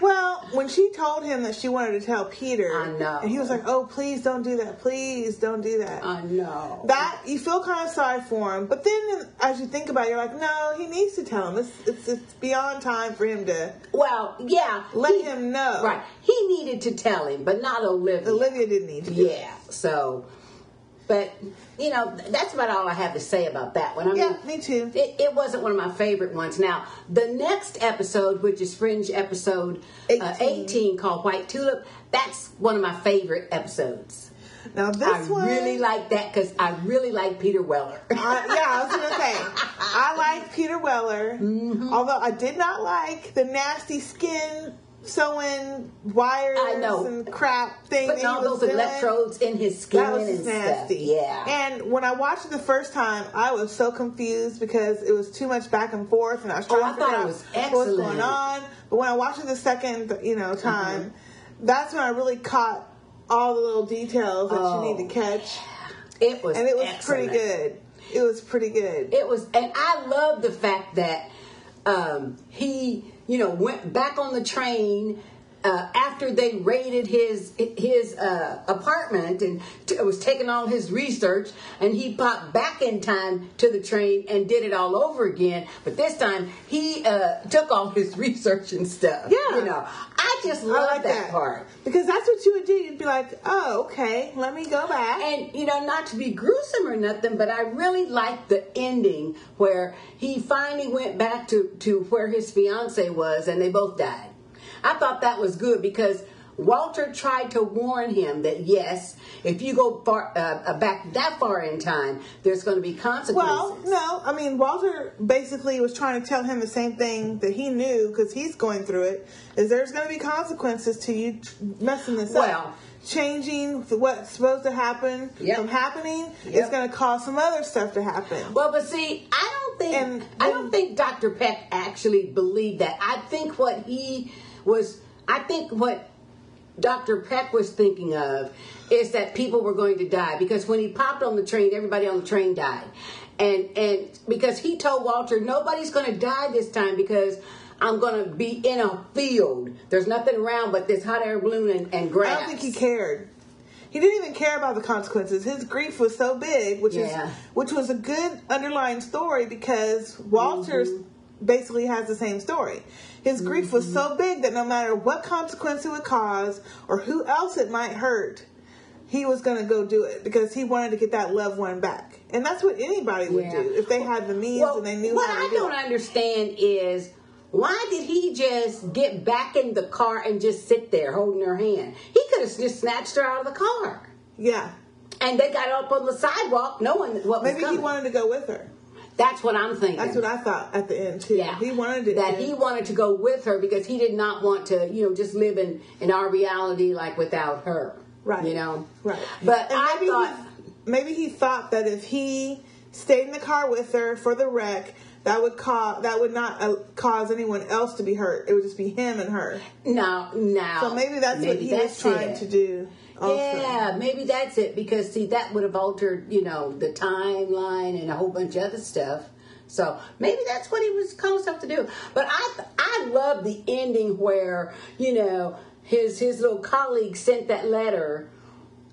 well, when she told him that she wanted to tell Peter, I know, and he was like, "Oh, please don't do that. Please don't do that." I know that you feel kind of sorry for him, but then as you think about it, you're like, "No, he needs to tell him. It's it's, it's beyond time for him to." Well, yeah, let he, him know. Right, he needed to tell him, but not Olivia. Olivia didn't need to. yeah, so but you know, that's about all I have to say about that one. I yeah, me too. It, it, wasn't one of my favorite ones. Now, the next episode, which is Fringe episode 18, uh, 18 called White Tulip, that's one of my favorite episodes. Now this I one, I really like that because I really like Peter Weller. uh, yeah, I was gonna say I like Peter Weller, mm-hmm. although I did not like the nasty skin sewing wires I know. and crap thing. Putting all those doing. electrodes in his skin that was and nasty. Stuff. Yeah. And when I watched it the first time, I was so confused because it was too much back and forth, and I was trying oh, to figure out what was going on. But when I watched it the second, you know, time, mm-hmm. that's when I really caught all the little details that oh, you need to oh. catch. It was, and it was excellent. pretty good. It was pretty good. It was, and I love the fact that um, he, you know, went back on the train uh, after they raided his his uh, apartment and t- was taking all his research, and he popped back in time to the train and did it all over again. But this time he uh, took all his research and stuff. Yeah, you know, I just love like that, that, part because that's what you would do. You'd be like, "Oh, okay, let me go back." And you know, not to be gruesome or nothing, but I really liked the ending where he finally went back to to where his fiance was, and they both died. I thought that was good because Walter tried to warn him that yes, if you go far, uh, uh back that far in time, there's going to be consequences. Well, no, I mean Walter basically was trying to tell him the same thing that he knew because he's going through it. Is there's going to be consequences to you messing this well, up? changing what's supposed to happen yep. from happening yep. is going to cause some other stuff to happen. Well, but see, I don't think and, I don't think Dr. Peck actually believed that. I think what he was I think what Dr. Peck was thinking of is that people were going to die because when he popped on the train, everybody on the train died. And and because he told Walter nobody's going to die this time because I'm going to be in a field. There's nothing around but this hot air balloon and, and grass. I don't think he cared. He didn't even care about the consequences. His grief was so big, which yeah. is which was a good underlying story because Walter's mm-hmm. basically has the same story. His grief mm-hmm. was so big that no matter what consequence it would cause or who else it might hurt, he was going to go do it because he wanted to get that loved one back. And that's what anybody would yeah. do if they had the means well, and they knew what how to I don't understand is why did he just get back in the car and just sit there holding her hand? He could have just snatched her out of the car. Yeah. And they got up on the sidewalk knowing what Maybe he wanted to go with her. That's what I'm thinking. That's what I thought at the end too. Yeah, he wanted that end. he wanted to go with her because he did not want to, you know, just live in in our reality like without her. Right. You know. Right. But and I thought he, maybe he thought that if he stayed in the car with her for the wreck, that would cause that would not uh, cause anyone else to be hurt. It would just be him and her. No, no. So maybe that's maybe what he that's was trying it. to do. Also. Yeah, maybe that's it because see that would have altered, you know, the timeline and a whole bunch of other stuff. So maybe that's what he was calling himself to do. But I I love the ending where you know his his little colleague sent that letter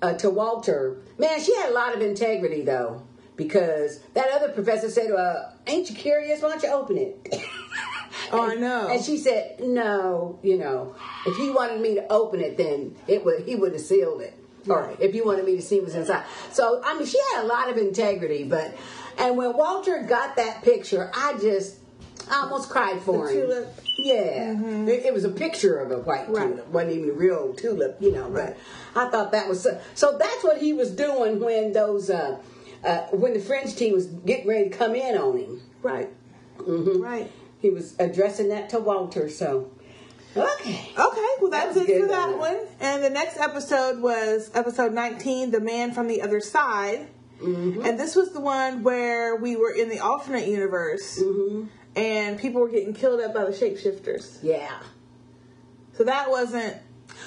uh, to Walter. Man, she had a lot of integrity though because that other professor said, uh, "Ain't you curious? Why don't you open it?" oh, I know. And she said, "No, you know, if he wanted me to open it, then it would he would have sealed it." Or if you wanted me to see what's inside. So I mean, she had a lot of integrity, but and when Walter got that picture, I just I almost cried for the him. Tulip. Yeah, mm-hmm. it, it, was a picture of a white right. tulip, wasn't even a real tulip, you know. Right. But I thought that was so, so. That's what he was doing when those uh, uh, when the Fringe team was getting ready to come in on him. Right. Mm-hmm. Right. He was addressing that to Walter. So. Okay. Okay. Well, that's that it for that one. And the next episode was episode 19, The Man from the Other Side. Mm-hmm. And this was the one where we were in the alternate universe mm-hmm. and people were getting killed up by the shapeshifters. Yeah. So that wasn't.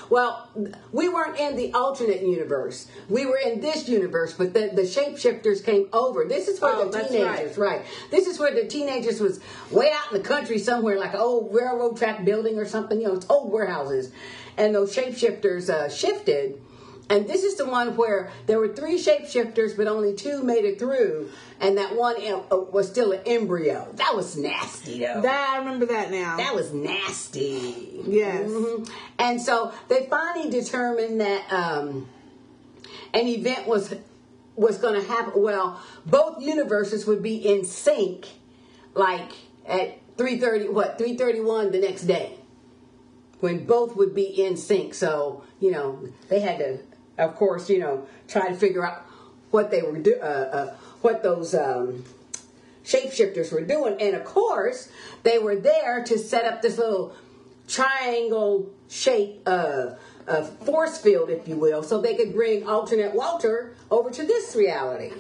Well, we weren't in the alternate universe. We were in this universe, but the, the shapeshifters came over. This is where oh, the teenagers, right. right. This is where the teenagers was way out in the country somewhere, like an old railroad track building or something, you know, it's old warehouses. And those shapeshifters uh, shifted and this is the one where there were three shapeshifters, but only two made it through, and that one uh, was still an embryo. That was nasty, though. That I remember that now. That was nasty. Yes. Mm-hmm. And so they finally determined that um, an event was was going to happen. Well, both universes would be in sync, like at three thirty. What three thirty one the next day when both would be in sync. So, you know, they had to of course, you know, try to figure out what they were do, uh, uh, what those um, shapeshifters were doing, and of course, they were there to set up this little triangle shape uh, a force field, if you will, so they could bring alternate Walter over to this reality,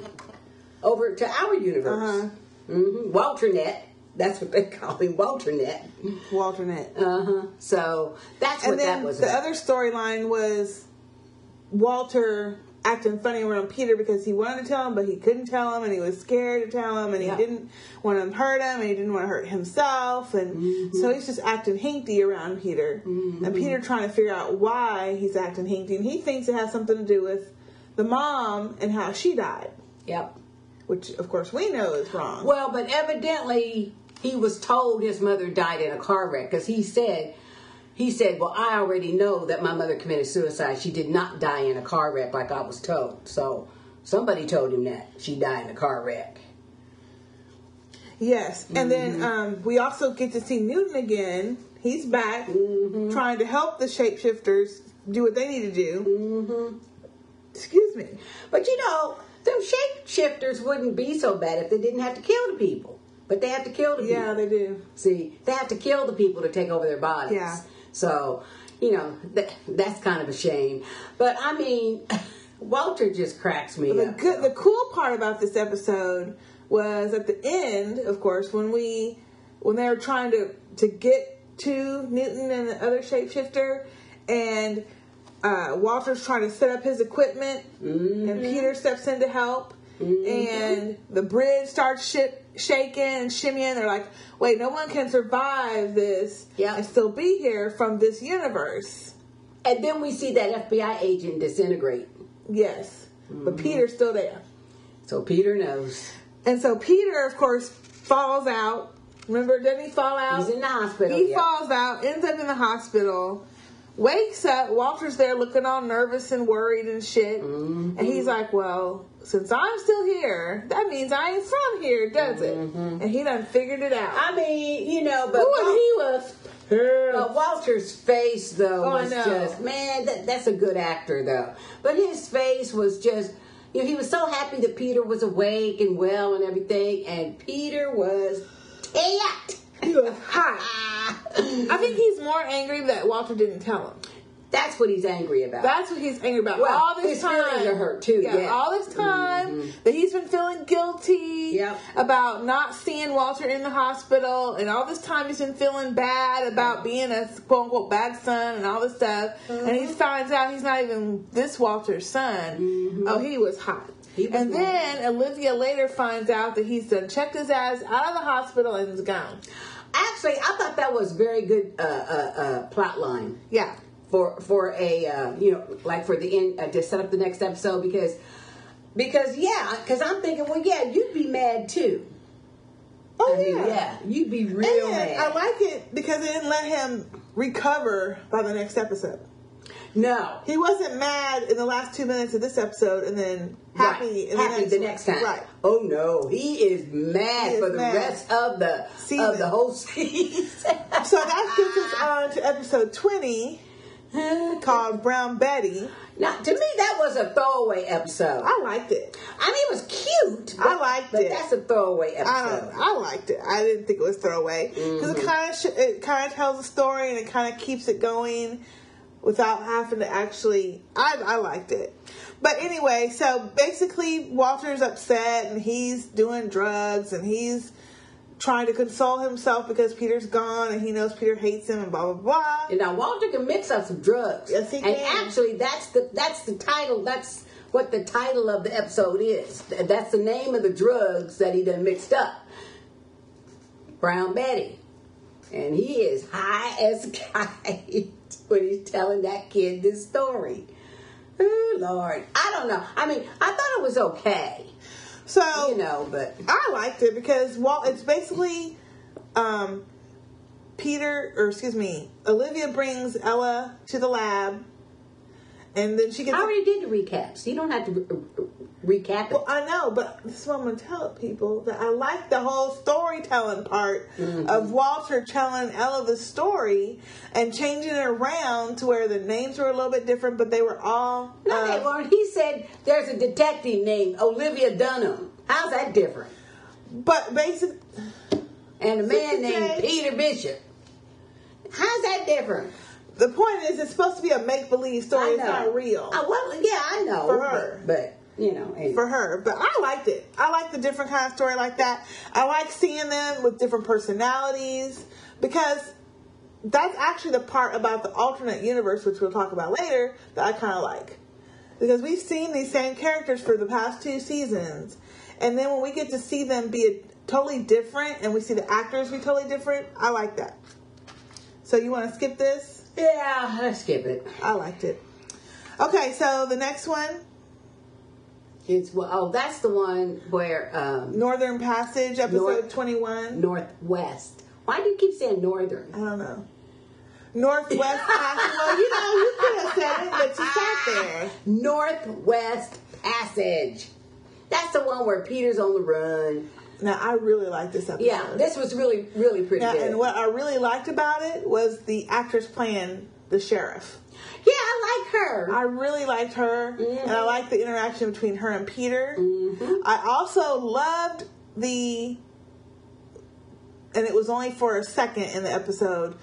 over to our universe. Uh-huh. Mm-hmm. Walter Net. That's what they call him, Walter Net. Walter Net. Uh huh. So that's and what that was. The about. other storyline was Walter acting funny around Peter because he wanted to tell him, but he couldn't tell him, and he was scared to tell him, and he didn't want to hurt him, and he didn't want to hurt himself, and mm-hmm. so he's just acting hinky around Peter, mm-hmm. and Peter trying to figure out why he's acting hinky, and he thinks it has something to do with the mom and how she died. Yep. Which, of course, we know is wrong. Well, but evidently he was told his mother died in a car wreck because he said he said, Well, I already know that my mother committed suicide. She did not die in a car wreck like I was told. So somebody told him that she died in a car wreck. Yes. And mm-hmm. then um, we also get to see Newton again. He's back mm-hmm. trying to help the shapeshifters do what they need to do. Mm-hmm. Excuse me. But you know, them shapeshifters wouldn't be so bad if they didn't have to kill the people. But they have to kill the people. Yeah, they do. See, they have to kill the people to take over their bodies. Yeah. So, you know, that, that's kind of a shame. But I mean, Walter just cracks me the up. Good, the cool part about this episode was at the end, of course, when we when they were trying to to get to Newton and the other shapeshifter, and uh, Walter's trying to set up his equipment, mm-hmm. and Peter steps in to help, mm-hmm. and the bridge starts ship shaking and shimmying. They're like, wait, no one can survive this yep. and still be here from this universe. And then we see that FBI agent disintegrate. Yes. Mm-hmm. But Peter's still there. So Peter knows. And so Peter, of course, falls out. Remember, doesn't he fall out? He's in the hospital. He falls out, ends up in the hospital, wakes up. Walter's there looking all nervous and worried and shit. Mm-hmm. And he's like, well, since I'm still here, that means I ain't from here, does it? Mm-hmm. And he done figured it out. I mean, you know, but Ooh, he was But Walter's face though oh, was just man, that, that's a good actor though. But his face was just you know, he was so happy that Peter was awake and well and everything, and Peter was tight. He was hot. I think he's more angry that Walter didn't tell him. That's what he's angry about. That's what he's angry about. Well, all this his time, feelings are hurt too. Yeah, yeah. all this time mm-hmm. that he's been feeling guilty yep. about not seeing Walter in the hospital, and all this time he's been feeling bad about being a quote unquote bad son and all this stuff. Mm-hmm. And he finds out he's not even this Walter's son. Mm-hmm. Oh, he was hot. He was and then Olivia later finds out that he's done checked his ass out of the hospital and is gone. Actually, I thought that was very good uh, uh, uh, plot line. Yeah for for a uh, you know like for the end uh, to set up the next episode because because yeah because I'm thinking well yeah you'd be mad too. Oh I yeah, mean, yeah, you'd be real and mad. I like it because it didn't let him recover by the next episode. No, he wasn't mad in the last two minutes of this episode, and then happy, right. happy the next, the next time. Right? Oh no, he is mad he for the mad. rest of the season. of the whole season. so that gets us on to episode twenty called Brown Betty. Now, to me, that was a throwaway episode. I liked it. I mean, it was cute. But, I liked but it. That's a throwaway episode. I, I liked it. I didn't think it was throwaway because mm-hmm. it kind of sh- it kind of tells a story and it kind of keeps it going without having to actually. I I liked it. But anyway, so basically, Walter's upset and he's doing drugs and he's trying to console himself because Peter's gone and he knows Peter hates him and blah blah blah. And now Walter can mix up some drugs. Yes, he and can. actually, that's the that's the title. That's what the title of the episode is. That's the name of the drugs that he done mixed up. Brown Betty, and he is high as a kite when he's telling that kid this story. Oh Lord, I don't know. I mean, I thought it was okay. So you know, but I liked it because well, it's basically um, Peter, or excuse me, Olivia brings Ella to the lab, and then she gets. I already did the recaps. You don't have to recap it. Well, I know, but this is what I'm going to tell people that I like the whole storytelling part mm-hmm. of Walter telling Ella the story and changing it around to where the names were a little bit different, but they were all. No, uh, they weren't. He said there's a detective named Olivia Dunham. How's that different? But basically. And a man named Peter Bishop. How's that different? The point is, it's supposed to be a make believe story. It's not real. Uh, well, yeah, I know. For her. But you know, for her. But I liked it. I like the different kind of story like that. I like seeing them with different personalities because that's actually the part about the alternate universe, which we'll talk about later, that I kind of like. Because we've seen these same characters for the past two seasons, and then when we get to see them be totally different, and we see the actors be totally different, I like that. So you want to skip this? Yeah, let's skip it. I liked it. Okay, so the next one. It's well, oh, that's the one where um, Northern Passage, episode North, twenty-one. Northwest. Why do you keep saying Northern? I don't know. Northwest Passage. well, you know, you could have said it, but you sat there. Northwest Passage. That's the one where Peter's on the run. Now, I really like this episode. Yeah, this was really, really pretty now, good. And what I really liked about it was the actress playing the sheriff. Yeah, I like her. I really liked her, mm-hmm. and I liked the interaction between her and Peter. Mm-hmm. I also loved the, and it was only for a second in the episode,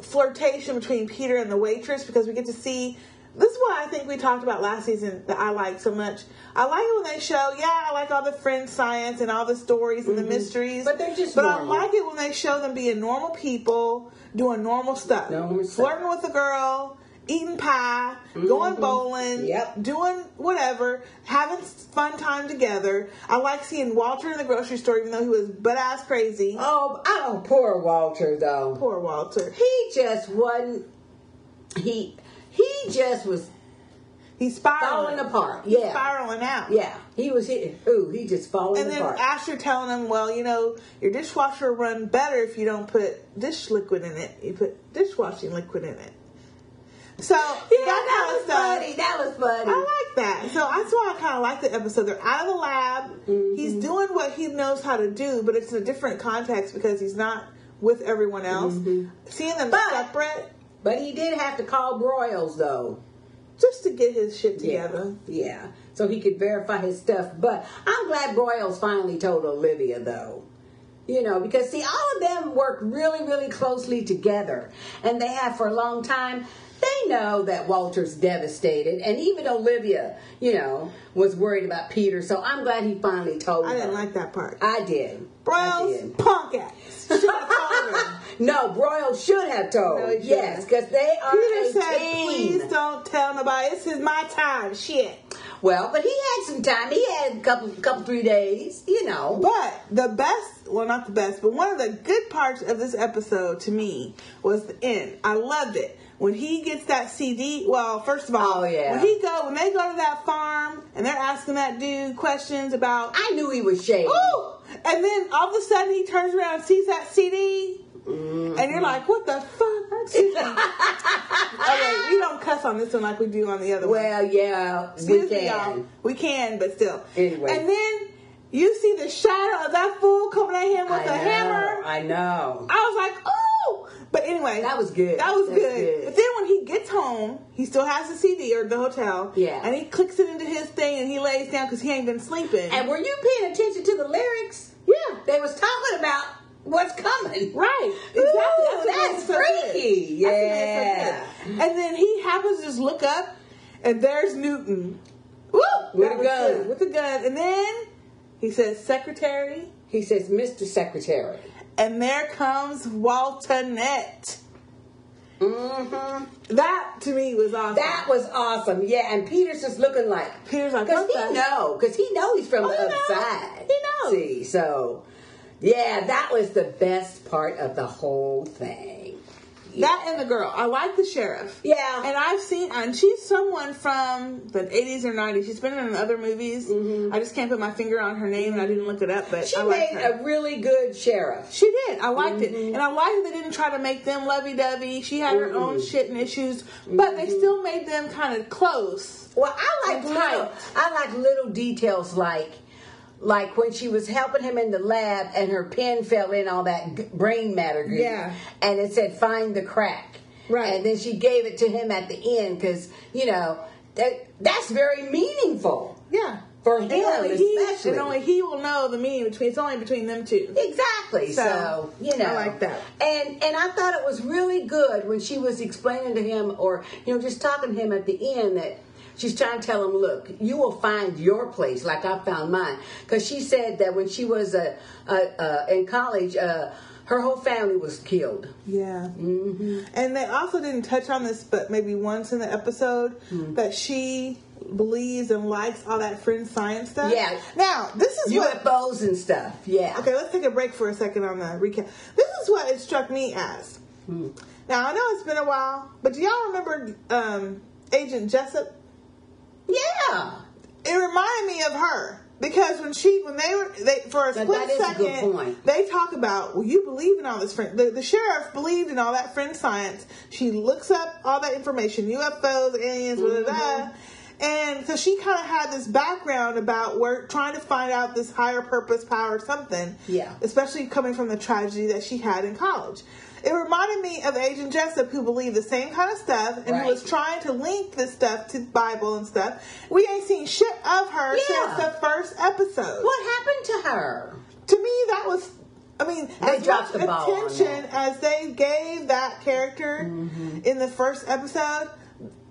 flirtation between Peter and the waitress because we get to see. This is why I think we talked about last season that I like so much. I like it when they show, yeah, I like all the friend science and all the stories and mm-hmm. the mysteries. But they're just But normal. I like it when they show them being normal people, doing normal stuff. Normal Flirting with a girl, eating pie, mm-hmm. going bowling, yep. doing whatever, having fun time together. I like seeing Walter in the grocery store, even though he was butt ass crazy. Oh, oh, poor Walter though. Poor Walter. He just wasn't. He he just was. He's spiraling falling apart. He's yeah, spiraling out. Yeah, he was hitting. Ooh, he just falling and apart. And then Asher telling him, "Well, you know, your dishwasher will run better if you don't put dish liquid in it. You put dishwashing liquid in it." So yeah, that, was funny. That was funny. I like that. So that's why I kind of like the episode. They're out of the lab. Mm-hmm. He's doing what he knows how to do, but it's in a different context because he's not with everyone else. Mm-hmm. Seeing them but, separate. But he did have to call Broyles though, just to get his shit together. Yeah. yeah. So he could verify his stuff. But I'm glad Broyles finally told Olivia though. You know, because see, all of them work really, really closely together, and they have for a long time they know that Walter's devastated, and even Olivia, you know, was worried about Peter. So I'm glad he finally told her. I her. didn't like that part. I did. Broyles, punk ass. no, Broyles should have told. No, yes, because they are Peter a said, team. "Please don't tell nobody. This is my time." Shit. Well, but he had some time. He had a couple, couple, three days, you know. But the best, well, not the best, but one of the good parts of this episode to me was the end. I loved it when he gets that CD, well, first of all, oh, yeah. when he go when they go to that farm and they're asking that dude questions about, I knew he was shady. Ooh! And then all of a sudden he turns around and sees that CD, mm-hmm. and you're like, what the fuck? okay, we don't cuss on this one like we do on the other well, one. Well, yeah, Excuse we can. Me, y'all. We can, but still. Anyway, and then you see the shadow of that fool coming at him with I a know, hammer. I know. I was like, oh. But anyway, that was good. That was good. good. But then when he gets home, he still has the CD or the hotel. Yeah. And he clicks it into his thing and he lays down because he ain't been sleeping. And were you paying attention to the lyrics? Yeah. They was talking about what's coming. Right. Exactly. Ooh, that's, that's freaky. yeah. So and then he happens to just look up and there's Newton. Woo! With a gun. Good. With a gun. And then he says, Secretary. He says, Mr. Secretary and there comes Walternate. Mm-hmm. That to me was awesome. That was awesome. Yeah, and Peter's just looking like Peter's like because he know because he know he's from oh, the other side. He knows. See, so yeah, that was the best part of the whole thing. That and the girl. I like the sheriff. Yeah. And I've seen, and she's someone from the 80s or 90s. She's been in other movies. Mm-hmm. I just can't put my finger on her name, and I didn't look it up. But she I made a really good sheriff. She did. I liked mm-hmm. it, and I liked that they didn't try to make them lovey-dovey. She had her mm-hmm. own shit and issues, but they mm-hmm. still made them kind of close. Well, I like little, I like little details like like when she was helping him in the lab and her pen fell in all that brain matter. Yeah. And it said, find the crack. Right. And then she gave it to him at the end because, you know, that that's very meaningful. Yeah. for him, only he, especially. and only he will know the meaning between. It's only between them two. Exactly. So, so, you know, I like that. And and I thought it was really good when she was explaining to him, or you know, just talking to him at the end that she's trying to tell him, look, you will find your place like I found mine. Because she said that when she was uh, uh, uh, in college. Uh, her whole family was killed. Yeah. Mm-hmm. And they also didn't touch on this, but maybe once in the episode, mm-hmm. that she believes and likes all that fringe science stuff. Yeah. Now, this is UFOs what, and stuff. Yeah. Okay, let's take a break for a second on the recap. This is what it struck me as. Hmm. Now, I know it's been a while, but do y'all remember um, Agent Jessup? Yeah. It reminded me of her. Because when she, when they were, they for a split second, they talk about, well, you believe in all this fringe. The, the sheriff believed in all that fringe science. She looks up all that information, UFOs, aliens, mm-hmm. blah, blah, blah. And so she kind of had this background about work, trying to find out this higher purpose, power, something. Yeah. Especially coming from the tragedy that she had in college. It reminded me of Agent Jessup, who believed the same kind of stuff and right. who was trying to link this stuff to Bible and stuff. We ain't seen shit of her yeah. since the first episode. What happened to her? To me, that was I mean, they as much attention as they gave that character mm-hmm. in the first episode,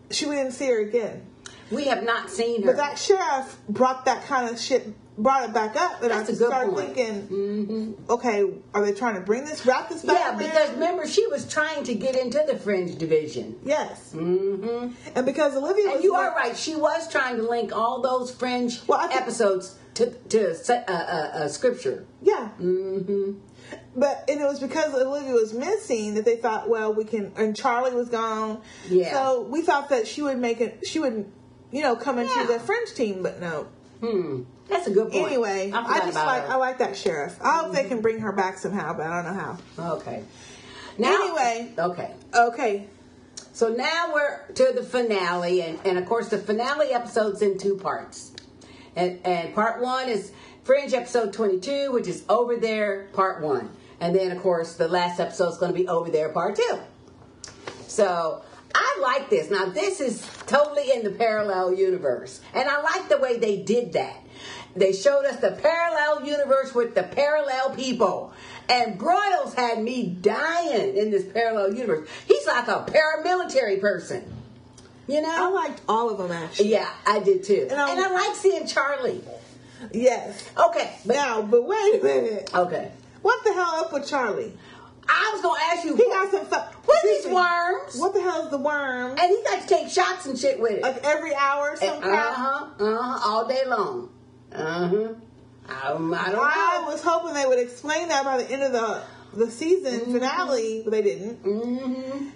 she we didn't see her again. We have not seen her. But that sheriff brought that kind of shit, brought it back up, and That's I started point. thinking, mm-hmm. okay, are they trying to bring this, wrap this back? Yeah, because remember, she was trying to get into the fringe division. Yes. Mm-hmm. And because Olivia, and you like, are right, she was trying to link all those fringe well, episodes to to uh, uh, uh, scripture. Yeah. Mm-hmm. But and it was because Olivia was missing that they thought, well, we can. And Charlie was gone. Yeah. So we thought that she would make it. She would you know, coming yeah. to the Fringe team, but no. Hmm. That's a good point. Anyway, I just like her. I like that sheriff. I hope mm-hmm. they can bring her back somehow, but I don't know how. Okay. Now, anyway. Okay. Okay. So now we're to the finale, and, and of course the finale episode's in two parts. And and part one is Fringe episode twenty two, which is over there, part one. And then of course the last episode is gonna be over there, part two. So I like this. Now, this is totally in the parallel universe. And I like the way they did that. They showed us the parallel universe with the parallel people. And Broyles had me dying in this parallel universe. He's like a paramilitary person. You know? I liked all of them actually. Yeah, I did too. And, and I like seeing Charlie. Yes. Okay. But, now, but wait a minute. Okay. What the hell up with Charlie? I was gonna ask you. He got some. Fu- what are these worms? What the hell is the worm? And he got to take shots and shit with it. Like every hour, some Uh huh. Uh huh. All day long. Uh huh. I, I don't know. I was hoping they would explain that by the end of the the season mm-hmm. finale, but they didn't. Mm-hmm.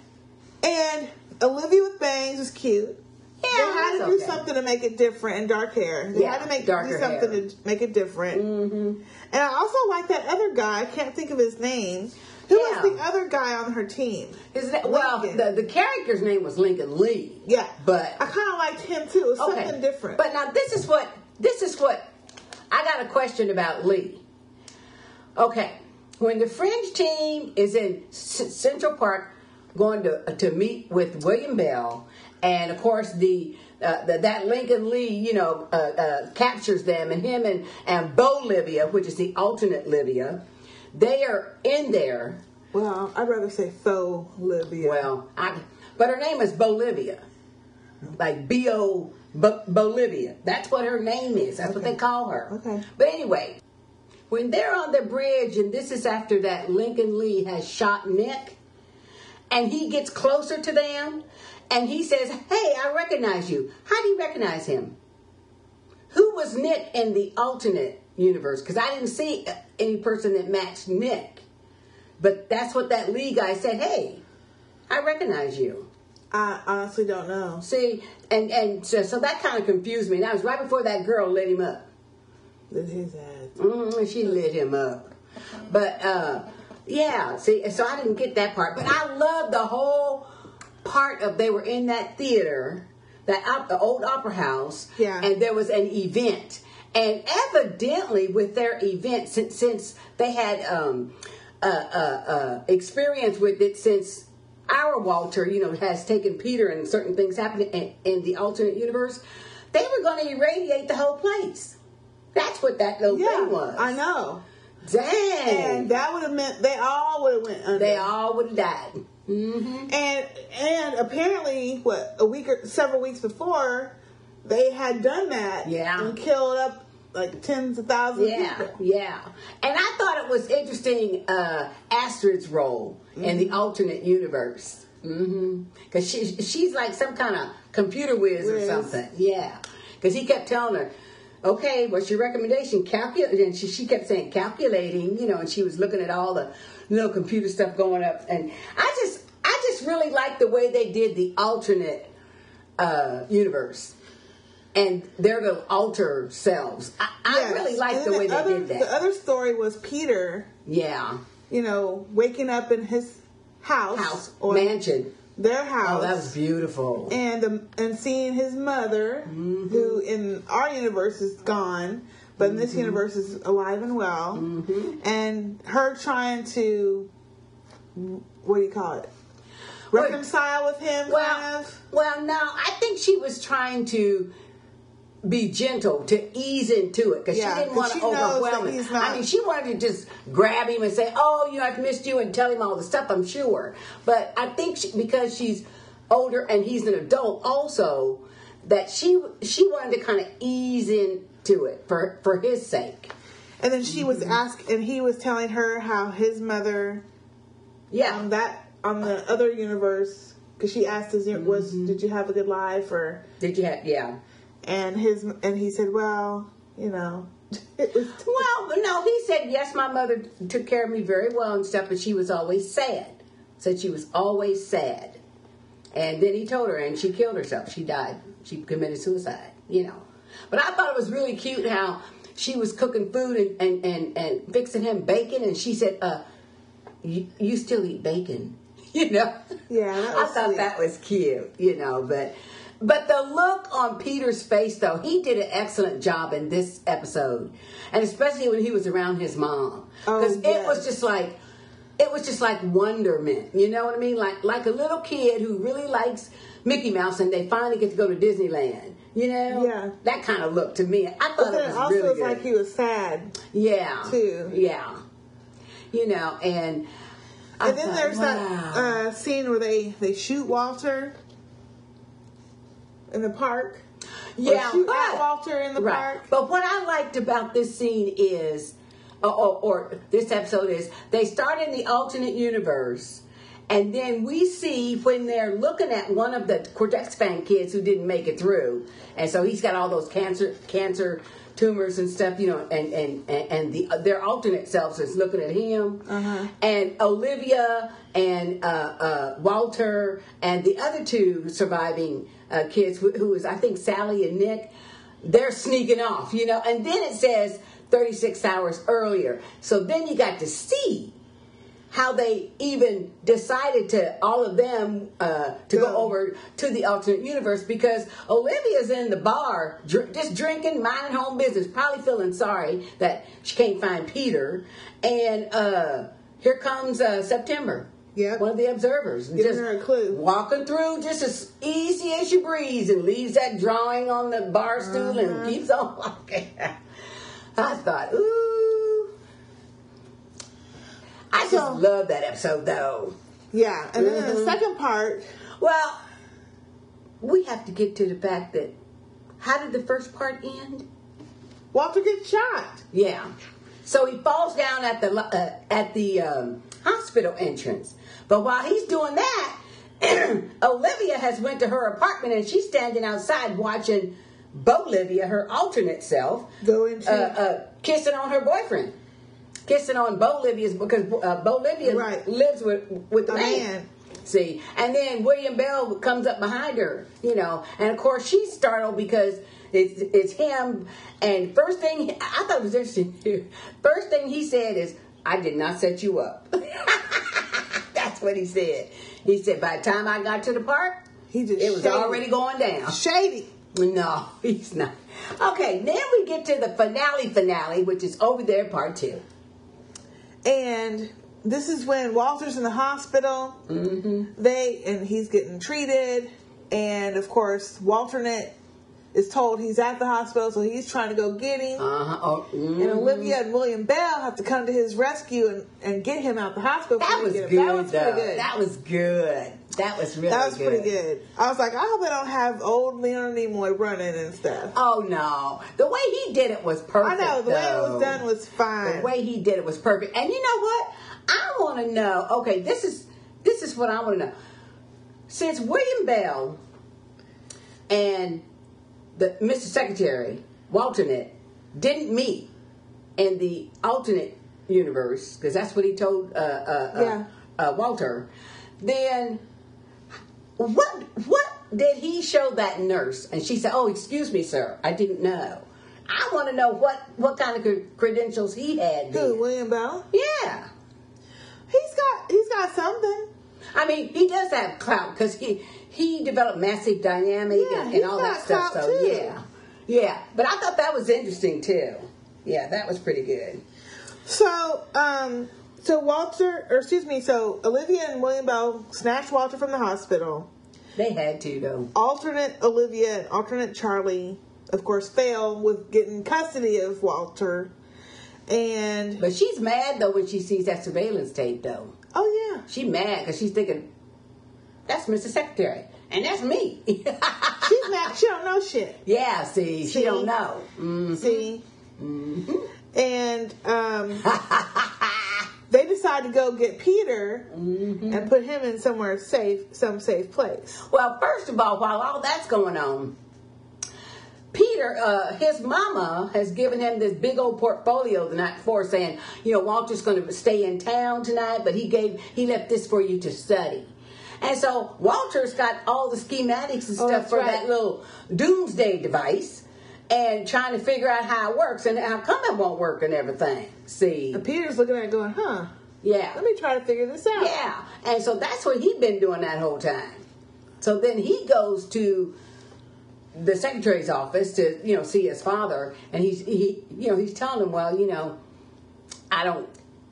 And Olivia with bangs was cute. Yeah, they had to do okay. something to make it different and dark hair. They yeah, had to make do something hair. to make it different. Mm-hmm. And I also like that other guy. I can't think of his name. Who yeah. was the other guy on her team? Is that well? The, the character's name was Lincoln Lee. Yeah, but I kind of liked him too. It was okay. something different. But now this is what this is what I got a question about Lee. Okay, when the Fringe team is in C- Central Park going to to meet with William Bell, and of course the uh, the, that Lincoln Lee, you know, uh, uh, captures them, and him and and Bolivia, which is the alternate Livia, they are in there. Well, I'd rather say faux Livia. Well, I, but her name is Bolivia, like B O Bolivia. That's what her name is. That's okay. what they call her. Okay. But anyway, when they're on the bridge, and this is after that Lincoln Lee has shot Nick, and he gets closer to them, and he says, "Hey, I recognize you. How do you recognize him? Who was Nick in the alternate universe? Because I didn't see any person that matched Nick. But that's what that Lee guy said. Hey, I recognize you. I honestly don't know. See, and and so, so that kind of confused me. And that was right before that girl lit him up. Lit his ass. Mm, she lit him up. But uh, yeah, see, so I didn't get that part. But I love the whole part of they were in that theater, that op- old opera house, yeah, and there was an event and evidently, with their event, since, since they had um, uh, uh, uh, experience with it since our Walter, you know, has taken Peter and certain things happening in, in the alternate universe, they were going to irradiate the whole place. That's what that little yeah, thing was. I know. Dang. And that would have meant they all would have went under. They all would have died. Mm-hmm. And and apparently, what a week or several weeks before, they had done that. Yeah. And killed up like tens of thousands yeah, people. Yeah. And I thought it was interesting uh, Astrid's role mm-hmm. in the mm-hmm. alternate universe. Mm-hmm. Cause she, she's like some kind of computer whiz, whiz. or something. Yeah. Because he kept telling her, okay, what's your recommendation? Calculate. And she, she kept saying calculating, you know, and she was looking at all the little computer stuff going up. And I just, I just really like the way they did the alternate uh, universe and their little alter selves. I, yes. I really like the way the they other, did that. The other story was Peter. Yeah. You know, waking up in his house, house or mansion, their house. Oh, that was beautiful. And um, and seeing his mother, mm-hmm. who in our universe is gone, but mm-hmm. in this mm-hmm. universe is alive and well, mm-hmm. and her trying to what do you call it? Reconcile with him, well, kind of. Well, no, I think she was trying to be gentle to ease into it because yeah, she didn't want to overwhelm him. I mean, she wanted to just grab him and say, "Oh, you know, I've missed you," and tell him all the stuff. I'm sure, but I think she, because she's older and he's an adult, also that she she wanted to kind of ease into it for for his sake. And then she was asked, and he was telling her how his mother, yeah, on that on the other universe, because she asked, "Is was mm-hmm. did you have a good life or did you have yeah?" And his and he said, "Well, you know." well, no, he said, "Yes, my mother took care of me very well and stuff, but she was always sad." Said she was always sad, and then he told her, and she killed herself. She died. She committed suicide. You know, but I thought it was really cute how she was cooking food and and and, and fixing him bacon, and she said, "Uh, you, you still eat bacon?" You know. Yeah, I thought sweet. that was cute. You know, but but the look on Peter's face, though, he did an excellent job in this episode, and especially when he was around his mom, because oh, yes. it was just like, it was just like wonderment. You know what I mean? Like like a little kid who really likes Mickey Mouse, and they finally get to go to Disneyland. You know, yeah, that kind of look to me. I thought but it was also really good. like he was sad. Yeah, too. Yeah, you know, and. And then thought, there's wow. that uh, scene where they they shoot Walter in the park. Yeah, but, Walter in the right. park. But what I liked about this scene is, or, or, or this episode is, they start in the alternate universe. And then we see when they're looking at one of the Cortexiphan kids who didn't make it through, and so he's got all those cancer cancer tumors and stuff, you know, and and and the their alternate selves is looking at him, uh-huh. and Olivia and uh, uh, Walter and the other two surviving uh, kids, who is I think Sally and Nick, they're sneaking off, you know, and then it says 36 hours earlier. So then you got to see how they even decided to all of them uh, to go over to the alternate universe because Olivia's in the bar dr- just drinking, minding home business, probably feeling sorry that she can't find Peter, and uh, here comes uh, September. Yeah. One of the observers. Giving just her a clue. Walking through just as easy as you breeze and leaves that drawing on the bar stool uh-huh. and keeps on walking. I thought, ooh. I so, just love that episode though. Yeah. And then mm-hmm. the second part. Well, we have to get to the fact that how did the first part end? Walter gets shot. Yeah. So he falls down at the uh, at the um, hospital entrance. But while he's doing that, Olivia has went to her apartment and she's standing outside watching Bolivia, her alternate self, go into uh, uh, kissing on her boyfriend, kissing on Bolivia's because uh, Bolivia right. lives with with the man. man. See, and then William Bell comes up behind her, you know, and of course she's startled because it's it's him. And first thing I thought it was interesting. First thing he said is, "I did not set you up." That's what he said. He said, by the time I got to the park, he just it was shady. already going down. Shady. No, he's not. Okay, then we get to the finale finale, which is over there, part two. And this is when Walter's in the hospital. Mm-hmm. They and he's getting treated, and of course, Walternate is told he's at the hospital, so he's trying to go get him. Uh-huh. Oh, mm-hmm. And Olivia and William Bell have to come to his rescue and, and get him out the hospital. That was good. That was pretty good. That was good. That was really That was good. pretty good. I was like, I hope I don't have old Leonard Nimoy running and stuff. Oh no, the way he did it was perfect. I know the though. way it was done was fine. The way he did it was perfect. And you know what? I want to know. Okay, this is this is what I want to know. Since William Bell and the Mr. Secretary, Walternate, didn't meet in the alternate universe, because that's what he told uh, uh, uh yeah. uh, Walter, then what what did he show that nurse? And she said, "Oh, excuse me, sir, I didn't know." I want to know what what kind of credentials he had. Who, William Bell? Yeah, he's got he's got something. I mean, he does have clout because he he developed Massive Dynamic yeah, and, and all that stuff. So too. yeah, yeah. But I thought that was interesting too. Yeah, that was pretty good. So, um, so Walter, or excuse me, so Olivia and William Bell snatched Walter from the hospital. They had to though. Alternate Olivia and alternate Charlie, of course, fail with getting custody of Walter. And but she's mad though when she sees that surveillance tape though. Oh yeah, she mad because she's thinking that's Mr. Secretary. And that's me. She's mad. She don't know shit. Yeah, see, see? she don't know. Mm-hmm. See? Mm-hmm. And um, they decide to go get Peter mm-hmm. and put him in somewhere safe, some safe place. Well, first of all, while all that's going on, Peter, uh, his mama has given him this big old portfolio the night before, saying, you know, Walter's going to stay in town tonight, but he gave he left this for you to study. And so Walter's got all the schematics and oh, stuff oh, for right. that little doomsday device and trying to figure out how it works and how come it won't work and everything. See. And Peter's looking at it going, huh? Yeah. Let me try to figure this out. Yeah. And so that's what he's been doing that whole time. So then he goes to the secretary's office to, you know, see his father and he's he you know, he's telling him, well, you know, I don't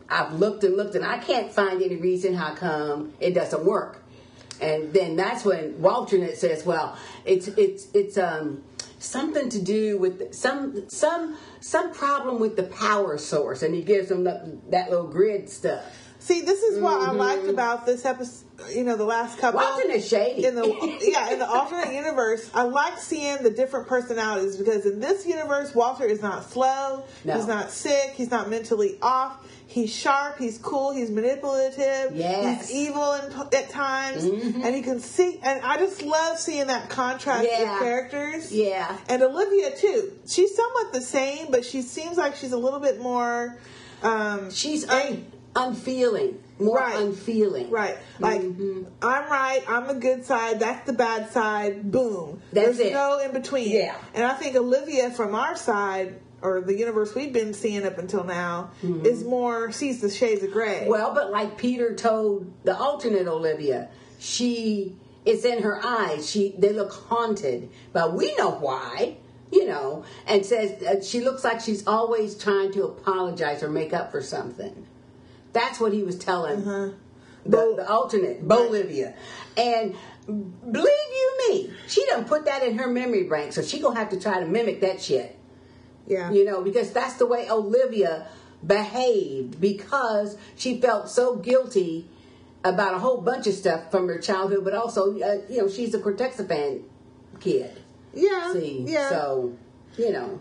I've looked and looked and I can't find any reason how come it doesn't work. And then that's when Walternate says, "Well, it's it's it's um something to do with some some some problem with the power source," and he gives them that, that little grid stuff. See, this is what mm-hmm. I liked about this episode. You know, the last couple. Walternate shady. In the yeah, in the alternate universe, I like seeing the different personalities because in this universe, Walter is not slow. No. He's not sick. He's not mentally off He's sharp. He's cool. He's manipulative. Yes. He's evil in, at times, mm-hmm. and he can see. And I just love seeing that contrast yeah. of characters. Yeah. And Olivia too. She's somewhat the same, but she seems like she's a little bit more. Um, she's un- unfeeling more right. unfeeling. Right. Like mm-hmm. I'm right, I'm the good side, that's the bad side, boom. That's There's it. no in between. Yeah. And I think Olivia from our side or the universe we've been seeing up until now mm-hmm. is more sees the shades of gray. Well, but like Peter told the alternate Olivia, she it's in her eyes. She they look haunted, but we know why. You know, and says uh, she looks like she's always trying to apologize or make up for something. That's what he was telling uh-huh. the, the alternate Bolivia, and believe you me, she done put that in her memory bank, so she gonna have to try to mimic that shit. Yeah. You know, because that's the way Olivia behaved because she felt so guilty about a whole bunch of stuff from her childhood, but also, uh, you know, she's a Cortexiphan kid. Yeah. See, yeah. So, you know.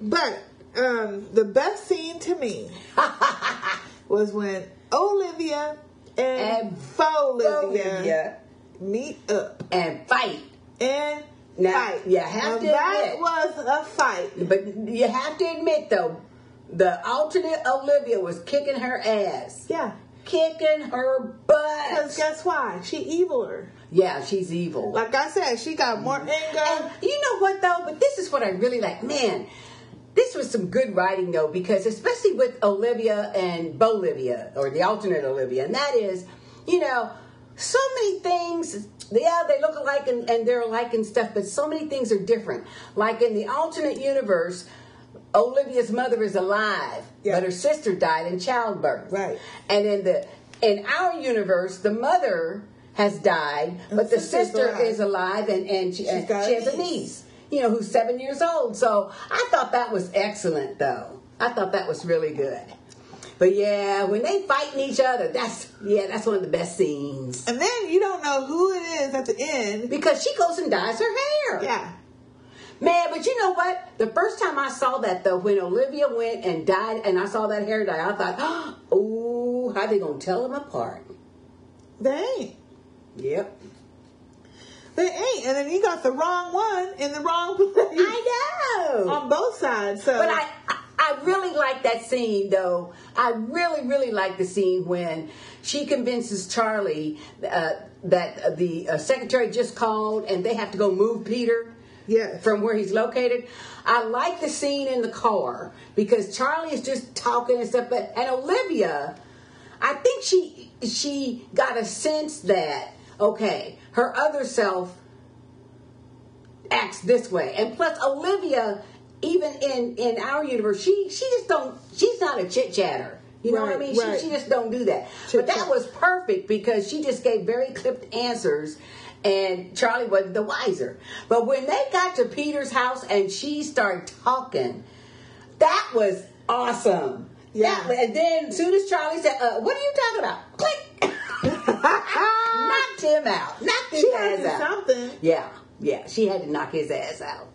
But um, the best scene to me was when Olivia and, and Olivia meet up and fight and now, fight. You have to that admit, was a fight. But you have to admit, though, the alternate Olivia was kicking her ass. Yeah. Kicking her butt. Because guess why? She eviler. Yeah, she's evil. Like I said, she got more mm-hmm. anger. And you know what, though? But this is what I really like. Man, this was some good writing, though, because especially with Olivia and Bolivia, or the alternate Olivia, and that is, you know, so many things yeah, they look alike and, and they're alike and stuff, but so many things are different. Like in the alternate universe, Olivia's mother is alive, yeah. but her sister died in childbirth. Right. And in the in our universe, the mother has died, and but the, sister alive. is alive and, and she, and she has a niece. You know, who's seven years old. So I thought that was excellent, though. I thought that was really good. But yeah, when they fighting each other, that's yeah, that's one of the best scenes. And then you don't know who it is at the end because she goes and dyes her hair. Yeah. Man, but you know what? The first time I saw that though, when Olivia went and died, and I saw that hair dye, I thought, oh, how they gonna tell them apart? They ain't. Yep. They ain't, and then you got the wrong one in the wrong place. I know on both sides. So, but I, I really like that scene though. I really, really like the scene when she convinces Charlie uh, that the uh, secretary just called and they have to go move Peter. Yes. From where he's located. I like the scene in the car because Charlie is just talking and stuff, but and Olivia, I think she she got a sense that okay, her other self acts this way. And plus Olivia, even in in our universe, she she just don't she's not a chit chatter. You know right, what I mean? Right. She, she just don't do that. Chit-chat. But that was perfect because she just gave very clipped answers and Charlie wasn't the wiser. But when they got to Peter's house and she started talking, that was awesome. Yeah. That, and then as soon as Charlie said, uh, "What are you talking about?" Click. knocked him out. Knocked his she ass out. Something. Yeah, yeah. She had to knock his ass out.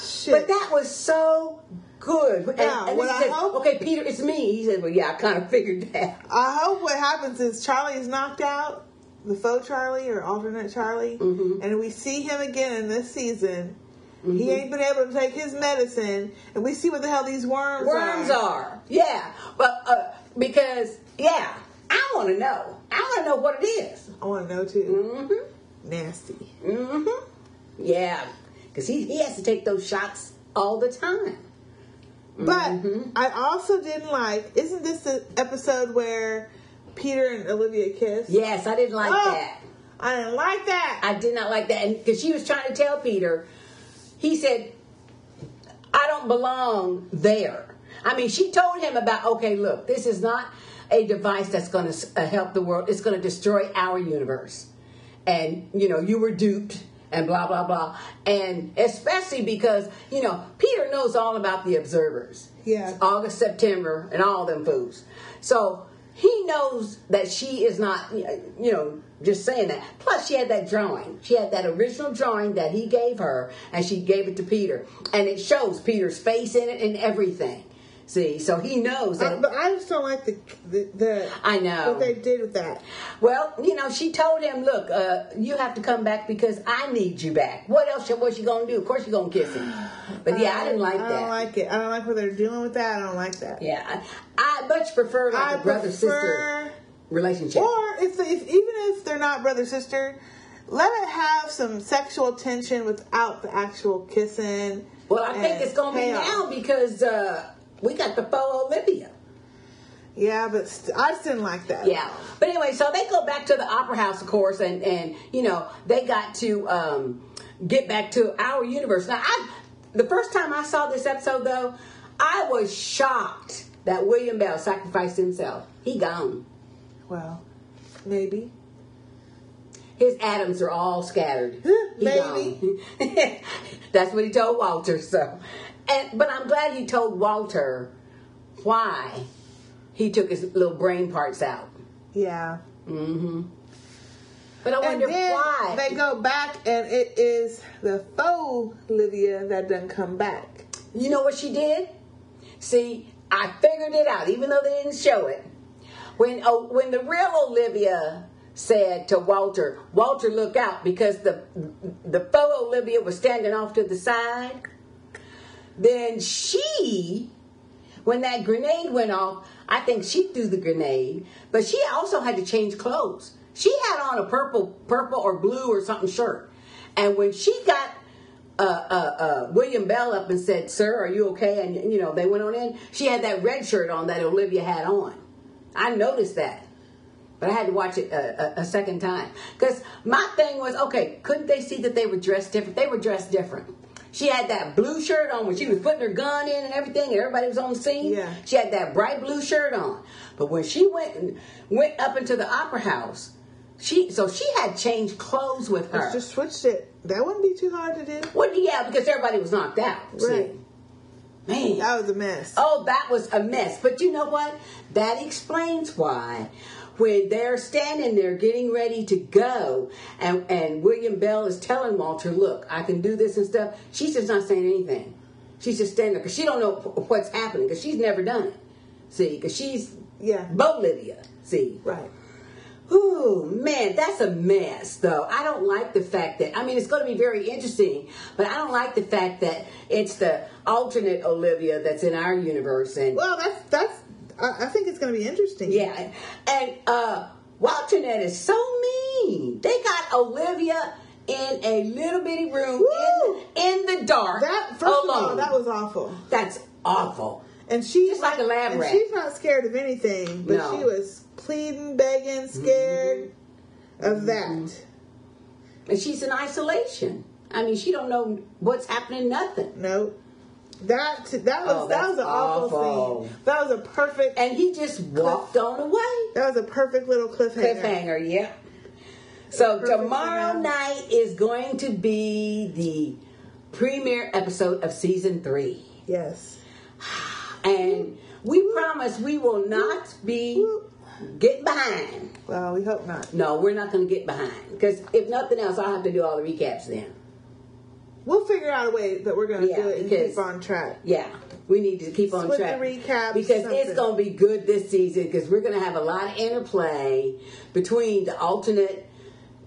Shit. But that was so good. And, yeah, and said, hope, okay, Peter, it's me. He said, well, yeah, I kind of figured that. I hope what happens is Charlie is knocked out, the faux Charlie or alternate Charlie, mm-hmm. and we see him again in this season. Mm-hmm. He ain't been able to take his medicine, and we see what the hell these worms, worms are. are. Yeah, but uh, because yeah, I want to know. I want to know what it is. I want to know too. Mm-hmm. Nasty. Mm-hmm. Yeah, because he he has to take those shots all the time. But mm-hmm. I also didn't like. Isn't this the episode where Peter and Olivia kiss? Yes, I didn't like oh, that. I didn't like that. I did not like that, and because she was trying to tell Peter, he said, "I don't belong there." I mean, she told him about. Okay, look, this is not a device that's going to uh, help the world. It's going to destroy our universe, and you know, you were duped and blah blah blah. And especially because you know peter knows all about the observers. Yeah. August september and all them fools. So he knows that she is not you know just saying that. Plus she had that drawing. She had that original drawing that he gave her and she gave it to peter. And it shows peter's face in it and everything See, so he knows that. Uh, but I just don't like the, the, the I know what they did with that. Well, you know, she told him, "Look, uh, you have to come back because I need you back." What else? Was she gonna do? Of course, she's gonna kiss him. But yeah, I, I didn't like that. I don't like it. I don't like what they're doing with that. I don't like that. Yeah, I, I much prefer like I a brother sister relationship. Or if, if even if they're not brother sister, let it have some sexual tension without the actual kissing. Well, I think it's gonna be now because. Uh, we got the faux Olivia. Yeah, but st- I just didn't like that. Yeah, but anyway, so they go back to the opera house, of course, and and you know they got to um, get back to our universe. Now, I the first time I saw this episode, though, I was shocked that William Bell sacrificed himself. He gone. Well, maybe. His atoms are all scattered. maybe. That's what he told Walter. So, and but I'm glad he told Walter why he took his little brain parts out. Yeah. Mm-hmm. But I wonder why they go back and it is the faux Olivia that doesn't come back. You know what she did? See, I figured it out, even though they didn't show it. When oh, when the real Olivia said to Walter, "Walter, look out," because the the faux Olivia was standing off to the side then she, when that grenade went off, I think she threw the grenade, but she also had to change clothes. She had on a purple, purple or blue or something shirt, and when she got uh, uh, uh, William Bell up and said, "Sir, are you okay?" and you know they went on in. She had that red shirt on that Olivia had on. I noticed that, but I had to watch it a, a, a second time because my thing was, okay, couldn't they see that they were dressed different? They were dressed different. She had that blue shirt on when she was putting her gun in and everything, and everybody was on the scene. Yeah. She had that bright blue shirt on. But when she went went up into the opera house, She so she had changed clothes with her. just switched it. That wouldn't be too hard to do. Well, yeah, because everybody was knocked out. Right. See? Man, that was a mess. Oh, that was a mess. But you know what? That explains why when they're standing there getting ready to go and, and William Bell is telling Walter, look, I can do this and stuff, she's just not saying anything. She's just standing there because she don't know what's happening because she's never done it. See, because she's yeah Bolivia. See, right. Ooh, man, that's a mess, though. I don't like the fact that, I mean, it's going to be very interesting, but I don't like the fact that it's the alternate Olivia that's in our universe. And Well, that's, that's, I, think it's going to be interesting. Yeah. And, uh, Walternate is so mean. They got Olivia in a little bitty room in, in, the dark. That, first alone. of all, that was awful. That's awful. And she's just like a lab and rat. She's not scared of anything, but no. she was pleading, begging, scared mm-hmm. of that. Mm-hmm. And she's in isolation. I mean, she don't know what's happening. Nothing. Nope. That that was oh, that was an awful, awful, scene. That was a perfect. And he just walked on away. That was a perfect little cliffhanger. Cliffhanger, yeah. So tomorrow night is going to be the premiere episode of season three. Yes. And we promise we will not be get behind. Well, we hope not. No, we're not going to get behind because if nothing else, I'll have to do all the recaps then. We'll figure out a way that we're going to yeah, do it and keep on track. Yeah, we need to keep on Split track. the recaps because something. it's going to be good this season because we're going to have a lot of interplay between the alternate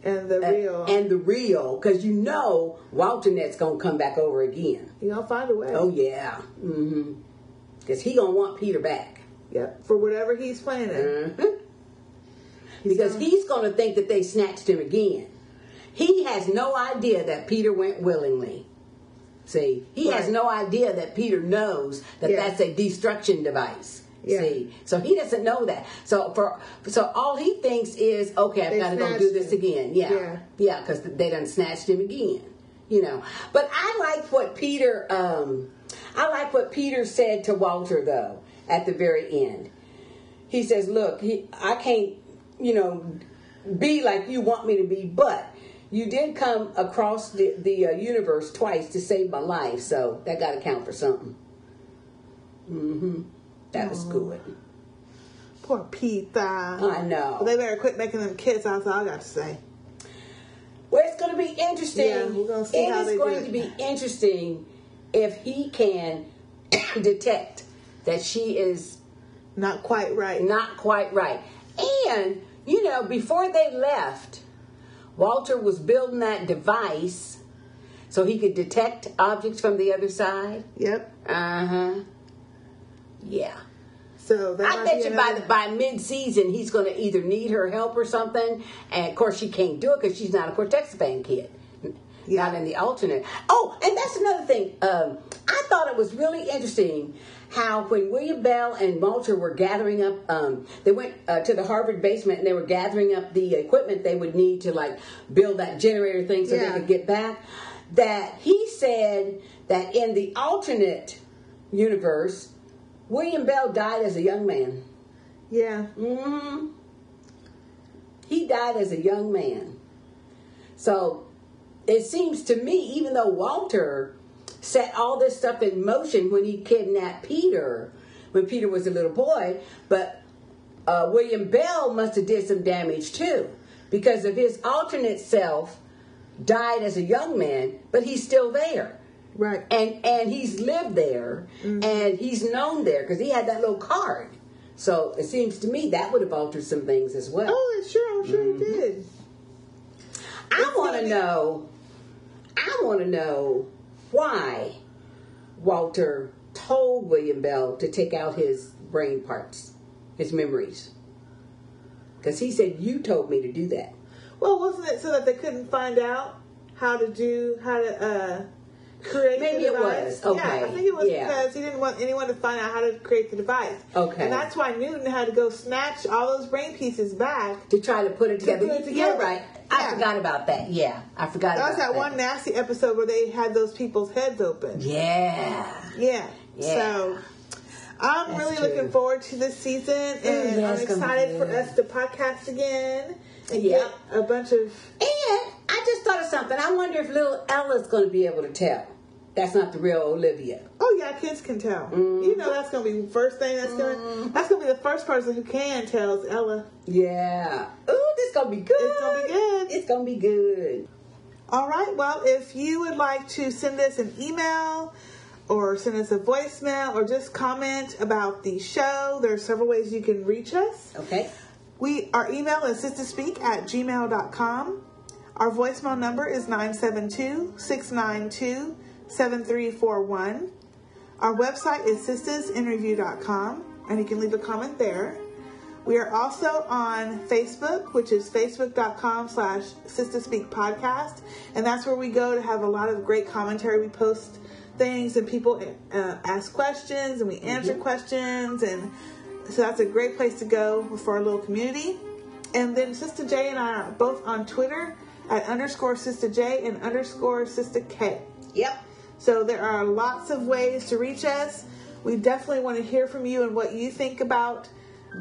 and the real and the real because you know Walternate's going to come back over again. He gonna find a way. Oh yeah, mm-hmm. Because he gonna want Peter back. Yep, for whatever he's planning. Mm-hmm. He's because gonna... he's going to think that they snatched him again. He has no idea that Peter went willingly. See, he right. has no idea that Peter knows that yeah. that's a destruction device. Yeah. See, so he doesn't know that. So for so all he thinks is, okay, I've got to go do this him. again. Yeah, yeah, because yeah, they done snatched him again. You know, but I like what Peter. Um, I like what Peter said to Walter though at the very end. He says, Look, he, I can't, you know, be like you want me to be, but you did come across the, the uh, universe twice to save my life, so that got to count for something. Mm-hmm. That was good. Poor Peter. I know. They better quit making them kids. That's all I got to say. Well, it's going to be interesting. Yeah, we're going to see it how is going to be interesting if he can detect that she is not quite right. Not quite right. And, you know, before they left, Walter was building that device so he could detect objects from the other side. Yep. Uh huh. Yeah. So I bet you by by mid season he's going to either need her help or something, and of course she can't do it because she's not a Cortexiphan kid, yeah. not in the alternate. Oh, and that's another thing. Um, I thought it was really interesting how when William Bell and Walter were gathering up, um, they went uh, to the Harvard basement and they were gathering up the equipment they would need to like build that generator thing so yeah. they could get back. That he said that in the alternate universe, William Bell died as a young man. Yeah. hmm He died as a young man. So it seems to me, even though Walter set all this stuff in motion when he kidnapped Peter, when Peter was a little boy. But uh, William Bell must have did some damage too, because of his alternate self died as a young man, but he's still there. Right. And and he's lived there, mm-hmm. and he's known there because he had that little card. So it seems to me that would have altered some things as well. Oh, sure, I'm sure mm-hmm. it did. I want to know. I want to know why Walter told William Bell to take out his brain parts, his memories. Because he said, You told me to do that. Well, wasn't it so that they couldn't find out how to do, how to uh, create Maybe the device? it was. Okay. Yeah, I think it was yeah. because he didn't want anyone to find out how to create the device. Okay. And that's why Newton had to go snatch all those brain pieces back to try to put it together. To put it together. You're right. I forgot about that. Yeah, I forgot. That was that, that, one nasty episode where they had those people's heads open. Yeah. Yeah. yeah. So. I'm That's really true. looking forward to this season, oh, and yeah, I'm excited for us to podcast again and get a bunch of. And I just thought of something. I wonder if little Ella's going to be able to tell. That's not the real Olivia. Oh yeah, kids can tell. Mm-hmm. You know that's gonna be the first thing that's gonna mm-hmm. that's gonna be the first person who can tell is Ella. Yeah. Ooh, this gonna be good. It's gonna be good. It's gonna be good. All right. Well, if you would like to send us an email or send us a voicemail or just comment about the show, there are several ways you can reach us. Okay. We our email is sistaspeak at gmail.com. Our voicemail number is 972 692 7341. Our website is sistasinreview.com and you can leave a comment there. We are also on Facebook, which is facebook.com slash Speak Podcast. And that's where we go to have a lot of great commentary. We post things and people uh, ask questions and we answer mm-hmm. questions. And so that's a great place to go for our little community. And then Sister J and I are both on Twitter at underscore Sister J and underscore Sister K. Yep. So there are lots of ways to reach us. We definitely want to hear from you and what you think about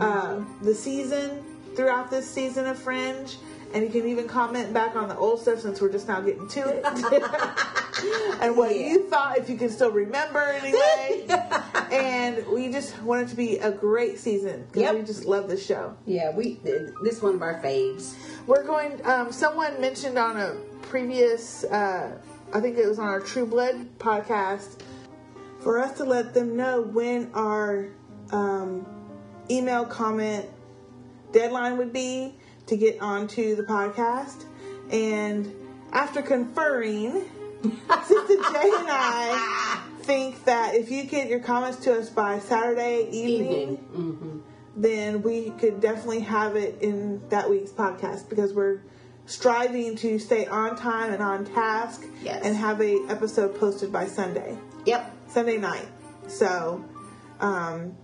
uh, the season throughout this season of Fringe. And you can even comment back on the old stuff since we're just now getting to it. and what yeah. you thought, if you can still remember anyway. and we just want it to be a great season because yep. we just love the show. Yeah, we this is one of our faves. We're going. Um, someone mentioned on a previous, uh, I think it was on our True Blood podcast, for us to let them know when our um, email comment deadline would be to get onto the podcast. And after conferring, Sister Jay and I think that if you get your comments to us by Saturday evening, evening. Mm-hmm. then we could definitely have it in that week's podcast because we're striving to stay on time and on task yes. and have a episode posted by Sunday. Yep. Sunday night. So, um,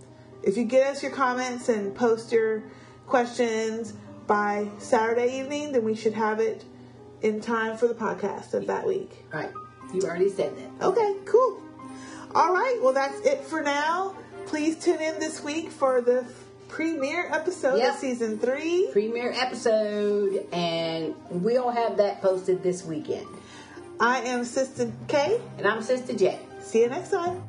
if you get us your comments and post your questions by Saturday evening, then we should have it in time for the podcast of that week. All right. You already said that. Okay, cool. All right. Well, that's it for now. Please tune in this week for the premiere episode yep. of season three. Premiere episode, and we'll have that posted this weekend. I am Sister K. And I'm Sister J. See you next time.